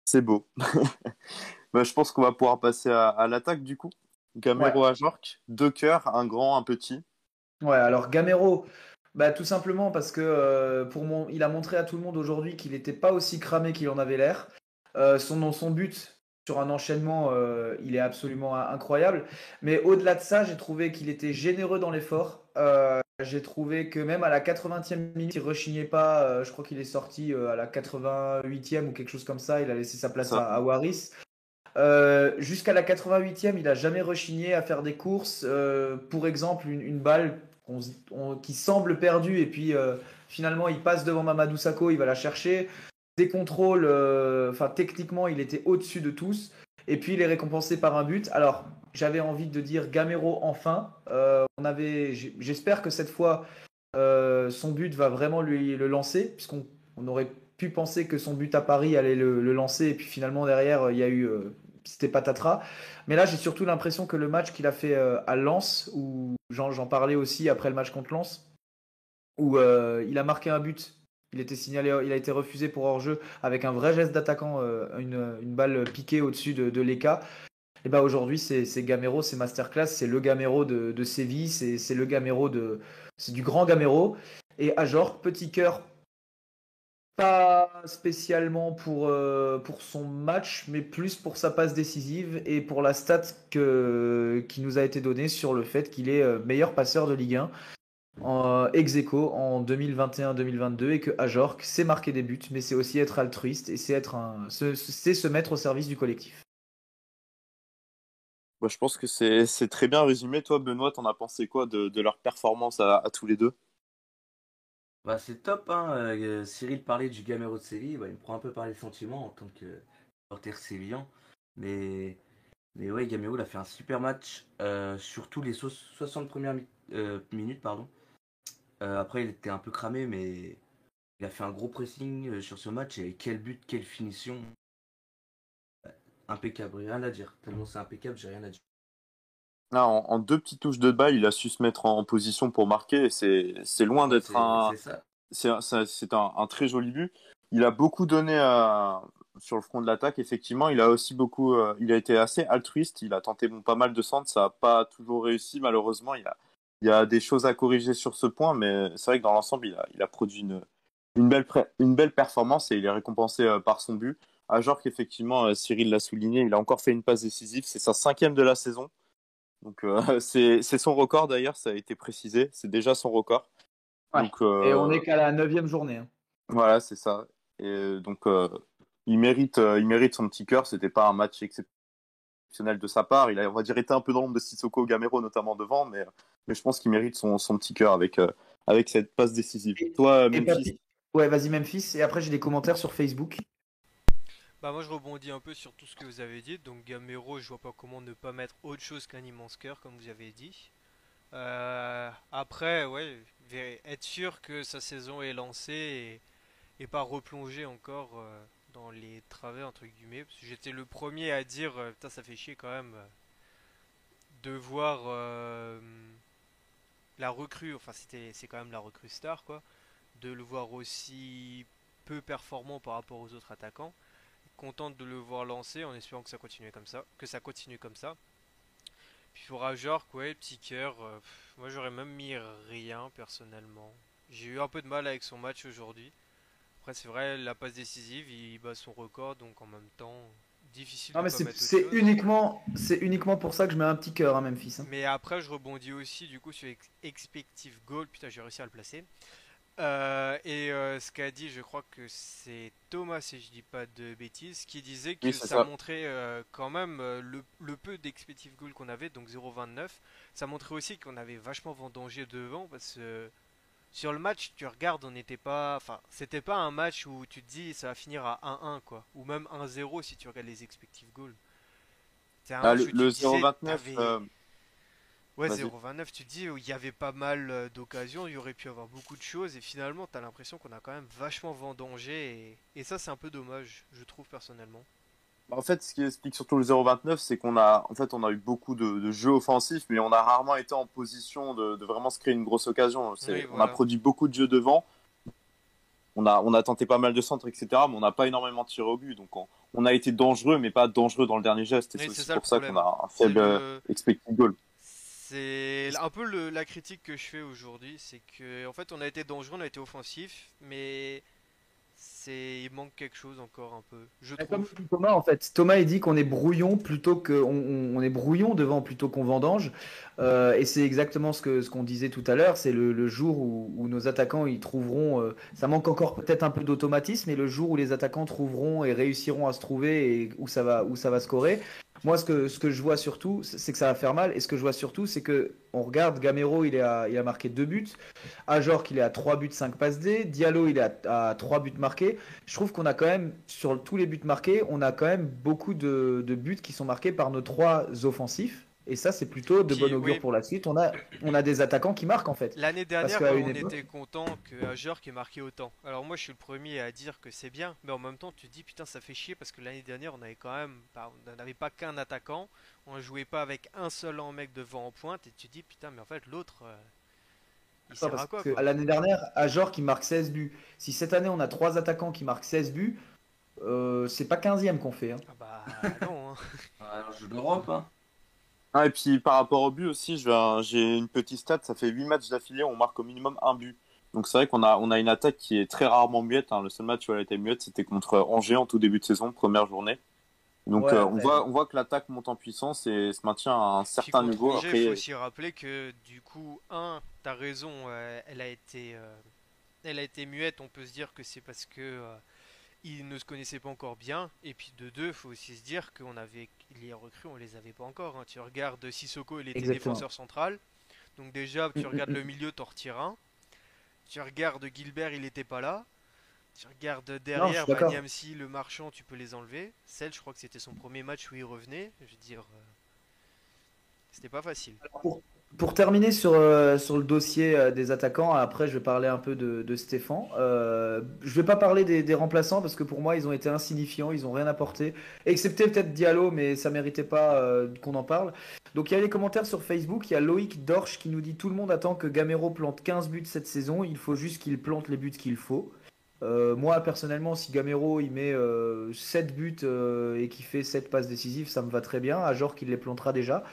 C'est beau. bah, je pense qu'on va pouvoir passer à, à l'attaque du coup. Gamero à Jork, deux cœurs, un grand, un petit. Ouais, alors Gamero, bah, tout simplement parce que euh, pour mon, il a montré à tout le monde aujourd'hui qu'il n'était pas aussi cramé qu'il en avait l'air. Euh, son, son but sur un enchaînement, euh, il est absolument in- incroyable. Mais au-delà de ça, j'ai trouvé qu'il était généreux dans l'effort. Euh, j'ai trouvé que même à la 80e minute, il rechignait pas. Euh, je crois qu'il est sorti euh, à la 88e ou quelque chose comme ça. Il a laissé sa place à, à Waris. Euh, Jusqu'à la 88e, il a jamais rechigné à faire des courses. Pour exemple, une, une balle on- qui semble perdue et puis finalement il passe devant Mamadou Sakho, il va la chercher. Des contrôles, enfin techniquement, il était au-dessus de tous. Et puis il est récompensé par un but. Alors j'avais envie de dire Gamero enfin. Euh, on avait, j'espère que cette fois euh, son but va vraiment lui le lancer, puisqu'on on aurait pu penser que son but à Paris allait le, lancer et puis finalement derrière il y a eu euh, c'était patatras. Mais là j'ai surtout l'impression que le match qu'il a fait à Lens, où j'en parlais aussi après le match contre Lens, où il a marqué un but. Il était signalé, il a été refusé pour hors-jeu avec un vrai geste d'attaquant, euh, une, balle piquée au-dessus de, l'EK. Et bah aujourd'hui c'est Gamero, c'est masterclass, c'est le Gamero de, Séville, c'est le Gamero de, c'est du grand Gamero. Et Ajor, petit cœur, pas spécialement pour, euh, pour son match, mais plus pour sa passe décisive et pour la stat que, qui nous a été donnée sur le fait qu'il est euh, meilleur passeur de Ligue 1 en ex aequo en 2021-2022 et que Ajorc sait marquer des buts, mais c'est aussi être altruiste et c'est être un, se- c'est se mettre au service du collectif. Bah, je pense que c'est c'est très bien résumé. Toi, Benoît, t'en as pensé quoi de, de leur performance à, à tous les deux? Bah c'est top, hein. euh, Cyril parlait du Gamero de Séville, bah, il me prend un peu par les sentiments en tant que porteur sévillan. Mais, mais ouais, Gamero il a fait un super match, euh, surtout les so- 60 premières mi- euh, minutes. Pardon. Euh, après, il était un peu cramé, mais il a fait un gros pressing euh, sur ce match. Et quel but, quelle finition. Impeccable, rien à dire. Tellement c'est impeccable, j'ai rien à dire. Ah, en, en deux petites touches de balle, il a su se mettre en, en position pour marquer. C'est loin d'être un, C'est un, c'est un, un très joli but. Il a beaucoup donné à, sur le front de l'attaque. Effectivement, il a aussi beaucoup, euh, il a été assez altruiste. Il a tenté bon, pas mal de centres, ça n'a pas toujours réussi malheureusement. Il a, il y a des choses à corriger sur ce point, mais c'est vrai que dans l'ensemble, il a, il a produit une, une belle, pré- une belle performance et il est récompensé euh, par son but. À genre qu'effectivement, euh, Cyril l'a souligné, il a encore fait une passe décisive. C'est sa cinquième de la saison. Donc euh, c'est son record d'ailleurs, ça a été précisé. C'est déjà son record. Ouais. Donc, euh, Et on est qu'à la neuvième journée. hein. voilà, c'est ça. Et donc, il mérite, il mérite son petit cœur. C'était pas un match exceptionnel de sa part. Il a, on va dire, été un peu dans l'ombre de Sissoko Gamero notamment devant, mais, mais je pense qu'il mérite son, son petit cœur avec, euh, avec cette passe décisive. Et- Toi, Et Memphis, Ouais, vas-y Memphis. Et après j'ai des commentaires sur Facebook. Bah moi je rebondis un peu sur tout ce que vous avez dit. Donc Gamero, je vois pas comment ne pas mettre autre chose qu'un immense cœur, comme vous avez dit. Euh, après, ouais, être sûr que sa saison est lancée et, et pas replonger encore euh, dans les travers entre guillemets. Parce que j'étais le premier à dire, euh, putain ça fait chier quand même de voir euh, la recrue. Enfin c'était, c'est quand même la recrue star quoi. De le voir aussi peu performant par rapport aux autres attaquants contente de le voir lancer en espérant que ça continue comme ça, que ça continue comme ça. Puis pour Ajorc, ouais, petit cœur, euh, moi j'aurais même mis rien personnellement. J'ai eu un peu de mal avec son match aujourd'hui. Après c'est vrai, la passe décisive, il bat son record, donc en même temps, difficile Non de mais c'est uniquement, c'est uniquement pour ça que je mets un petit cœur à Memphis. hein. Mais après, je rebondis aussi du coup sur ex- expective goal. Putain, j'ai réussi à le placer. Euh, et euh, ce qu'a dit, je crois que c'est Thomas, si je dis pas de bêtises, qui disait que Oui, ça, ça. montrait euh, quand même euh, le, le peu d'expective goal qu'on avait, donc 0,29. Ça montrait aussi qu'on avait vachement vendangé devant parce que sur le match, tu regardes, on n'était pas. Enfin, c'était pas un match où tu te dis ça va finir à 1-1 quoi, ou même 1-0 si tu regardes les expective goals. Un ah, match le, le disais, 0,29, t'avais- euh, Ouais, Vas-y. 0,29, tu te dis, il y avait pas mal euh, d'occasions, il y aurait pu avoir beaucoup de choses, et finalement, t'as l'impression qu'on a quand même vachement vendangé, et, et ça, c'est un peu dommage, je trouve personnellement. En fait, ce qui explique surtout le 0,29, c'est qu'on a, en fait, on a eu beaucoup de, de jeux offensifs, mais on a rarement été en position de, de vraiment se créer une grosse occasion. On a produit beaucoup de jeux devant. On a, on a tenté pas mal de centres, etc., mais on n'a pas énormément tiré au but. Donc, on, on a été dangereux, mais pas dangereux dans le dernier geste. Et Oui, c'est pour ça qu'on a un faible le- expected goal. C'est un peu le- la critique que je fais aujourd'hui, c'est que en fait on a été dangereux, on a été offensif, mais c'est il manque quelque chose encore un peu, je Comme dit Thomas en fait, Thomas il dit qu'on est brouillon plutôt que on, on- on est brouillon devant plutôt qu'on vendange, Euh, et c'est exactement ce que ce qu'on disait tout à l'heure, c'est le, le jour où, où nos attaquants ils trouveront, euh, ça manque encore peut-être un peu d'automatisme, mais le jour où les attaquants trouveront et réussiront à se trouver et où ça va où ça va scorer. Moi ce que je vois surtout, c'est que ça va faire mal, et ce que je vois surtout, c'est que on regarde Gamero il a marqué deux buts, Ajorc il est à 3 buts 5 passes D, Diallo il est à, 3 buts marqués. Je trouve qu'on a quand même, sur tous les buts marqués, on a quand même beaucoup de buts qui sont marqués par nos trois offensifs. Et ça, c'est plutôt de Qui- bon augure oui. pour la suite. On a, on a des attaquants qui marquent en fait. L'année dernière, on époque- était content que Ajorc ait marqué autant. Alors moi, je suis le premier à dire que c'est bien, mais en même temps, tu te dis putain, ça fait chier parce que l'année dernière, on avait quand même, pas- on n'avait pas qu'un attaquant, on jouait pas avec un seul en mec devant en pointe, et tu te dis putain, mais en fait, l'autre, euh, il sert parce à quoi, que quoi? L'année dernière, Ajor qui marque 16 buts. Si cette année on a trois attaquants qui marquent 16 buts, euh, c'est pas 15e qu'on fait. hein. Ah bah non. hein. Alors, jeu d'Europe, hein. Ah, et puis par rapport au but aussi, j'ai une petite stat, ça fait 8 matchs d'affilée, on marque au minimum un but. Donc c'est vrai qu'on a, on a une attaque qui est très rarement muette. hein. Le seul match où elle a été muette, c'était contre Angers en tout début de saison, première journée. Donc Ouais, euh, on ouais. voit, on voit que l'attaque monte en puissance et se maintient à un certain niveau. Angers, Après, faut aussi rappeler que du coup, un, t'as raison, euh, elle a été, euh, elle a été muette. On peut se dire que c'est parce que ils ne se connaissaient pas encore bien. Et puis de deux, faut aussi se dire qu'on avait les recrues, on les avait pas encore. hein. Tu regardes Sissoko, il était Exactement. défenseur central. Donc déjà, tu Mm, regardes mm, le mm. milieu, t'en retires un. Tu regardes Gilbert, il était pas là. Tu regardes derrière. Niamsi, le marchand, tu peux les enlever. Celle, je crois que c'était son premier match où il revenait. Je veux dire, euh, C'était pas facile. Pour, pour terminer sur, euh, sur le dossier euh, des attaquants, après je vais parler un peu de, Stéphane. Euh, je vais pas parler des, remplaçants parce que pour moi ils ont été insignifiants, ils ont rien apporté. Excepté peut-être Diallo, mais ça méritait pas euh, qu'on en parle. Donc il y a les commentaires sur Facebook, il y a Loïc Dorsch qui nous dit tout le monde attend que Gamero plante 15 buts cette saison, il faut juste qu'il plante les buts qu'il faut. Moi personnellement, si Gamero il met euh, 7 buts et qu'il fait 7 passes décisives, ça me va très bien. À genre qu'il les plantera déjà.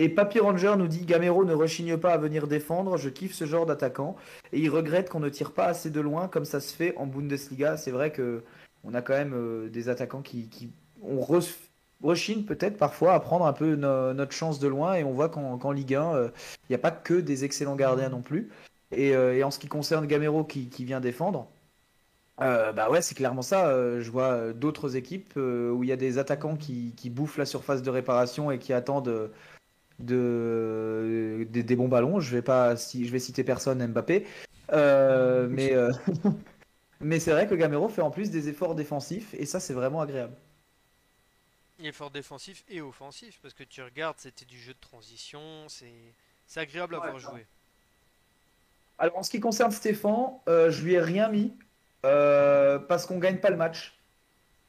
Et Papy Ranger nous dit Gamero ne rechigne pas à venir défendre, je kiffe ce genre d'attaquant. Et il regrette qu'on ne tire pas assez de loin comme ça se fait en Bundesliga. C'est vrai que on a quand même euh, des attaquants qui, qui on re- rechigne peut-être parfois à prendre un peu no- notre chance de loin. Et on voit qu'en Ligue 1, euh, il n'y a pas que des excellents gardiens non plus. Et, euh, en ce qui concerne Gamero qui, vient défendre, bah ouais, c'est clairement ça. Je vois d'autres équipes où il y a des attaquants qui, bouffent la surface de réparation et qui attendent de, des, des bons ballons. Je vais pas, si je vais citer personne, Mbappé, Euh, mais euh, mais c'est vrai que Gamero fait en plus des efforts défensifs et ça c'est vraiment agréable. Effort défensif et offensif, parce que tu regardes, c'était du jeu de transition, c'est c'est agréable à Ouais, voir jouer. Alors en ce qui concerne Stéphane, euh, je lui ai rien mis euh, parce qu'on gagne pas le match.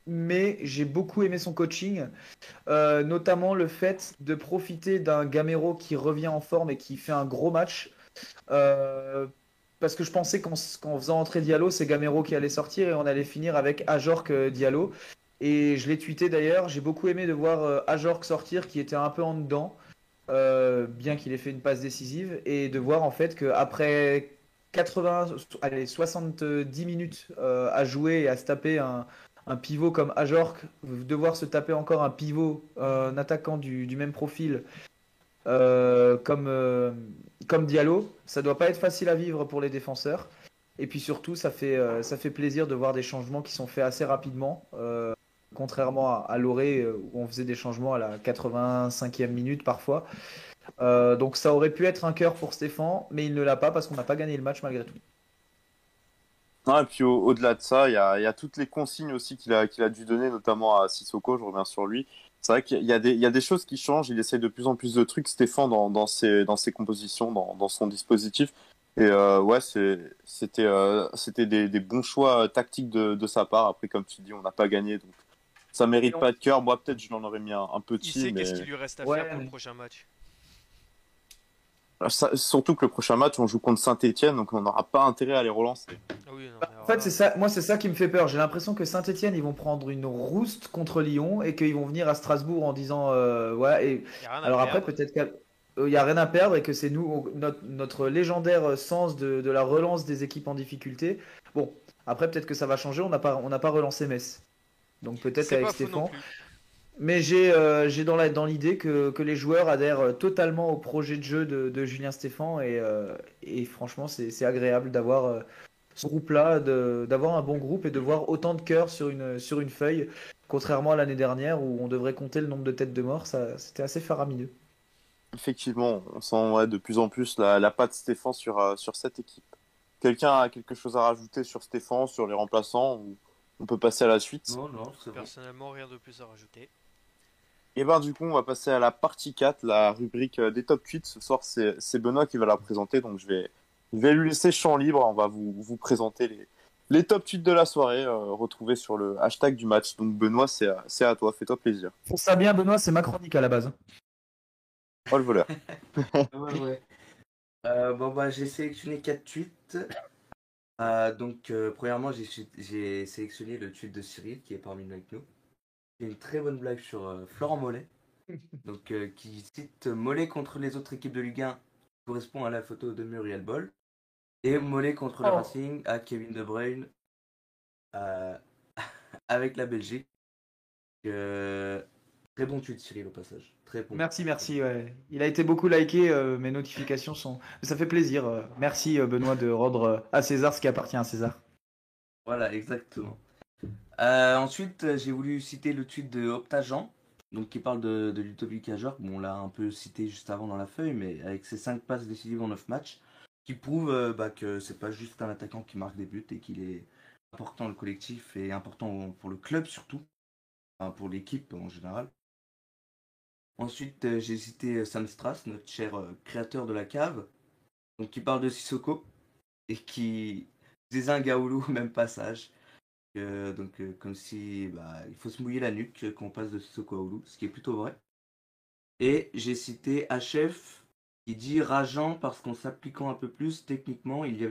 Mais j'ai beaucoup aimé son coaching, euh, notamment le fait de profiter d'un Gamero qui revient en forme et qui fait un gros match. Euh, parce que je pensais qu'en faisant entrer Diallo, c'est Gamero qui allait sortir et on allait finir avec Ajorc euh, Diallo. Et je l'ai tweeté d'ailleurs, j'ai beaucoup aimé de voir Ajorc sortir qui était un peu en dedans, bien qu'il ait fait une passe décisive, et de voir en fait qu'après 80, allez, 70 minutes à jouer et à se taper un, un pivot comme Ajorc, devoir se taper encore un pivot, euh, un attaquant du, même profil euh, comme, euh, comme Diallo, ça doit pas être facile à vivre pour les défenseurs. Et puis surtout, ça fait, plaisir de voir des changements qui sont faits assez rapidement, contrairement à, à Loré où on faisait des changements à la 85e minute parfois. Donc ça aurait pu être un cœur pour Stéphane, mais il ne l'a pas parce qu'on n'a pas gagné le match malgré tout. Non, et puis au- au-delà de ça, il y a, il y a toutes les consignes aussi qu'il a, qu'il a dû donner, notamment à Sissoko, je reviens sur lui. C'est vrai qu'il y a, des, il y a des choses qui changent, il essaye de plus en plus de trucs, Stéphane, dans, dans, ses, dans ses compositions, dans, dans son dispositif. Et euh, ouais, c'était euh, c'était des, des bons choix tactiques de, de sa part. Après, comme tu dis, on n'a pas gagné, donc ça mérite on- pas de cœur. Moi, peut-être, je l'en aurais mis un, un Il petit, sait mais qu'est-ce qu'il lui reste à Ouais, faire pour mais- le prochain match. Ça- surtout que le prochain match, on joue contre Saint-Etienne, donc on n'aura pas intérêt à les relancer. Ah oui, non, Bah, en alors fait, c'est ça, moi, c'est ça qui me fait peur. J'ai l'impression que Saint-Etienne, ils vont prendre une rouste contre Lyon et qu'ils vont venir à Strasbourg en disant euh, ouais. Et alors après, peut-être qu'il n'y a rien à perdre et que c'est nous notre, notre légendaire sens de, de la relance des équipes en difficulté. Bon, après peut-être que ça va changer. On n'a pas on n'a pas relancé Metz, donc peut-être avec Stéphane. Mais j'ai euh, j'ai dans l'idée que, que les joueurs adhèrent euh, totalement au projet de jeu de, de Julien Stéphan et, euh, et franchement c'est c'est agréable d'avoir euh, ce groupe-là, de- d'avoir un bon groupe et de voir autant de cœur sur une sur une feuille, contrairement à l'année dernière où on devrait compter le nombre de têtes de mort, ça c'était assez faramineux. Effectivement, on sent ouais, de plus en plus la, la patte Stéphane sur, euh, sur cette équipe. Quelqu'un a quelque chose à rajouter sur Stéphane, sur les remplaçants ou on peut passer à la suite? Non, non. Personnellement, rien de plus à rajouter. Et ben du coup, on va passer à la partie 4, la rubrique euh, des top 8. Ce soir, c'est Benoît qui va la présenter, donc je vais, je vais lui laisser champ libre. On va vous, vous présenter les, les top 8 de la soirée, euh, retrouvés sur le hashtag du match. Donc Benoît, c'est à, toi, fais-toi plaisir. Pour ça bien Benoît, c'est ma chronique à la base. Oh le voleur. Ouais, ouais. Euh, bon, bah, j'ai sélectionné 4 tweets. Euh, donc, euh, premièrement, j'ai sélectionné le tweet de Cyril qui est parmi nous avec nous. Il y a une très bonne blague sur euh, Florent Mollet. Donc, euh, qui cite Mollet contre les autres équipes de Ligue 1 correspond à la photo de Muriel Boll. Et Mollet contre le Oh. Racing à Kevin De Bruyne euh, avec la Belgique. Euh, très bon tweet, Cyril, au passage. Très bon. Merci, merci. ouais. Il a été beaucoup liké, mes notifications sont. Ça fait plaisir. Merci Benoît de rendre à César ce qui appartient à César. Voilà, exactement. Euh, ensuite, euh, j'ai voulu citer le tweet de Optagen, donc qui parle de, de Ludovic. Bon, on l'a un peu cité juste avant dans la feuille, mais avec ses 5 passes décisives en 9 matchs, qui prouve euh, bah, que c'est pas juste un attaquant qui marque des buts et qu'il est important le collectif et important pour le club surtout, enfin, pour l'équipe en général. Ensuite, euh, j'ai cité Sam Strass, notre cher créateur de la cave, donc qui parle de Sissoko et qui disait un gaoulou au même passage. Euh, donc, euh, comme si bah, il faut se mouiller la nuque quand on passe de Sissoko à Oulu, ce qui est plutôt vrai. Et j'ai cité HF qui dit rageant parce qu'en s'appliquant un peu plus, techniquement, il y avait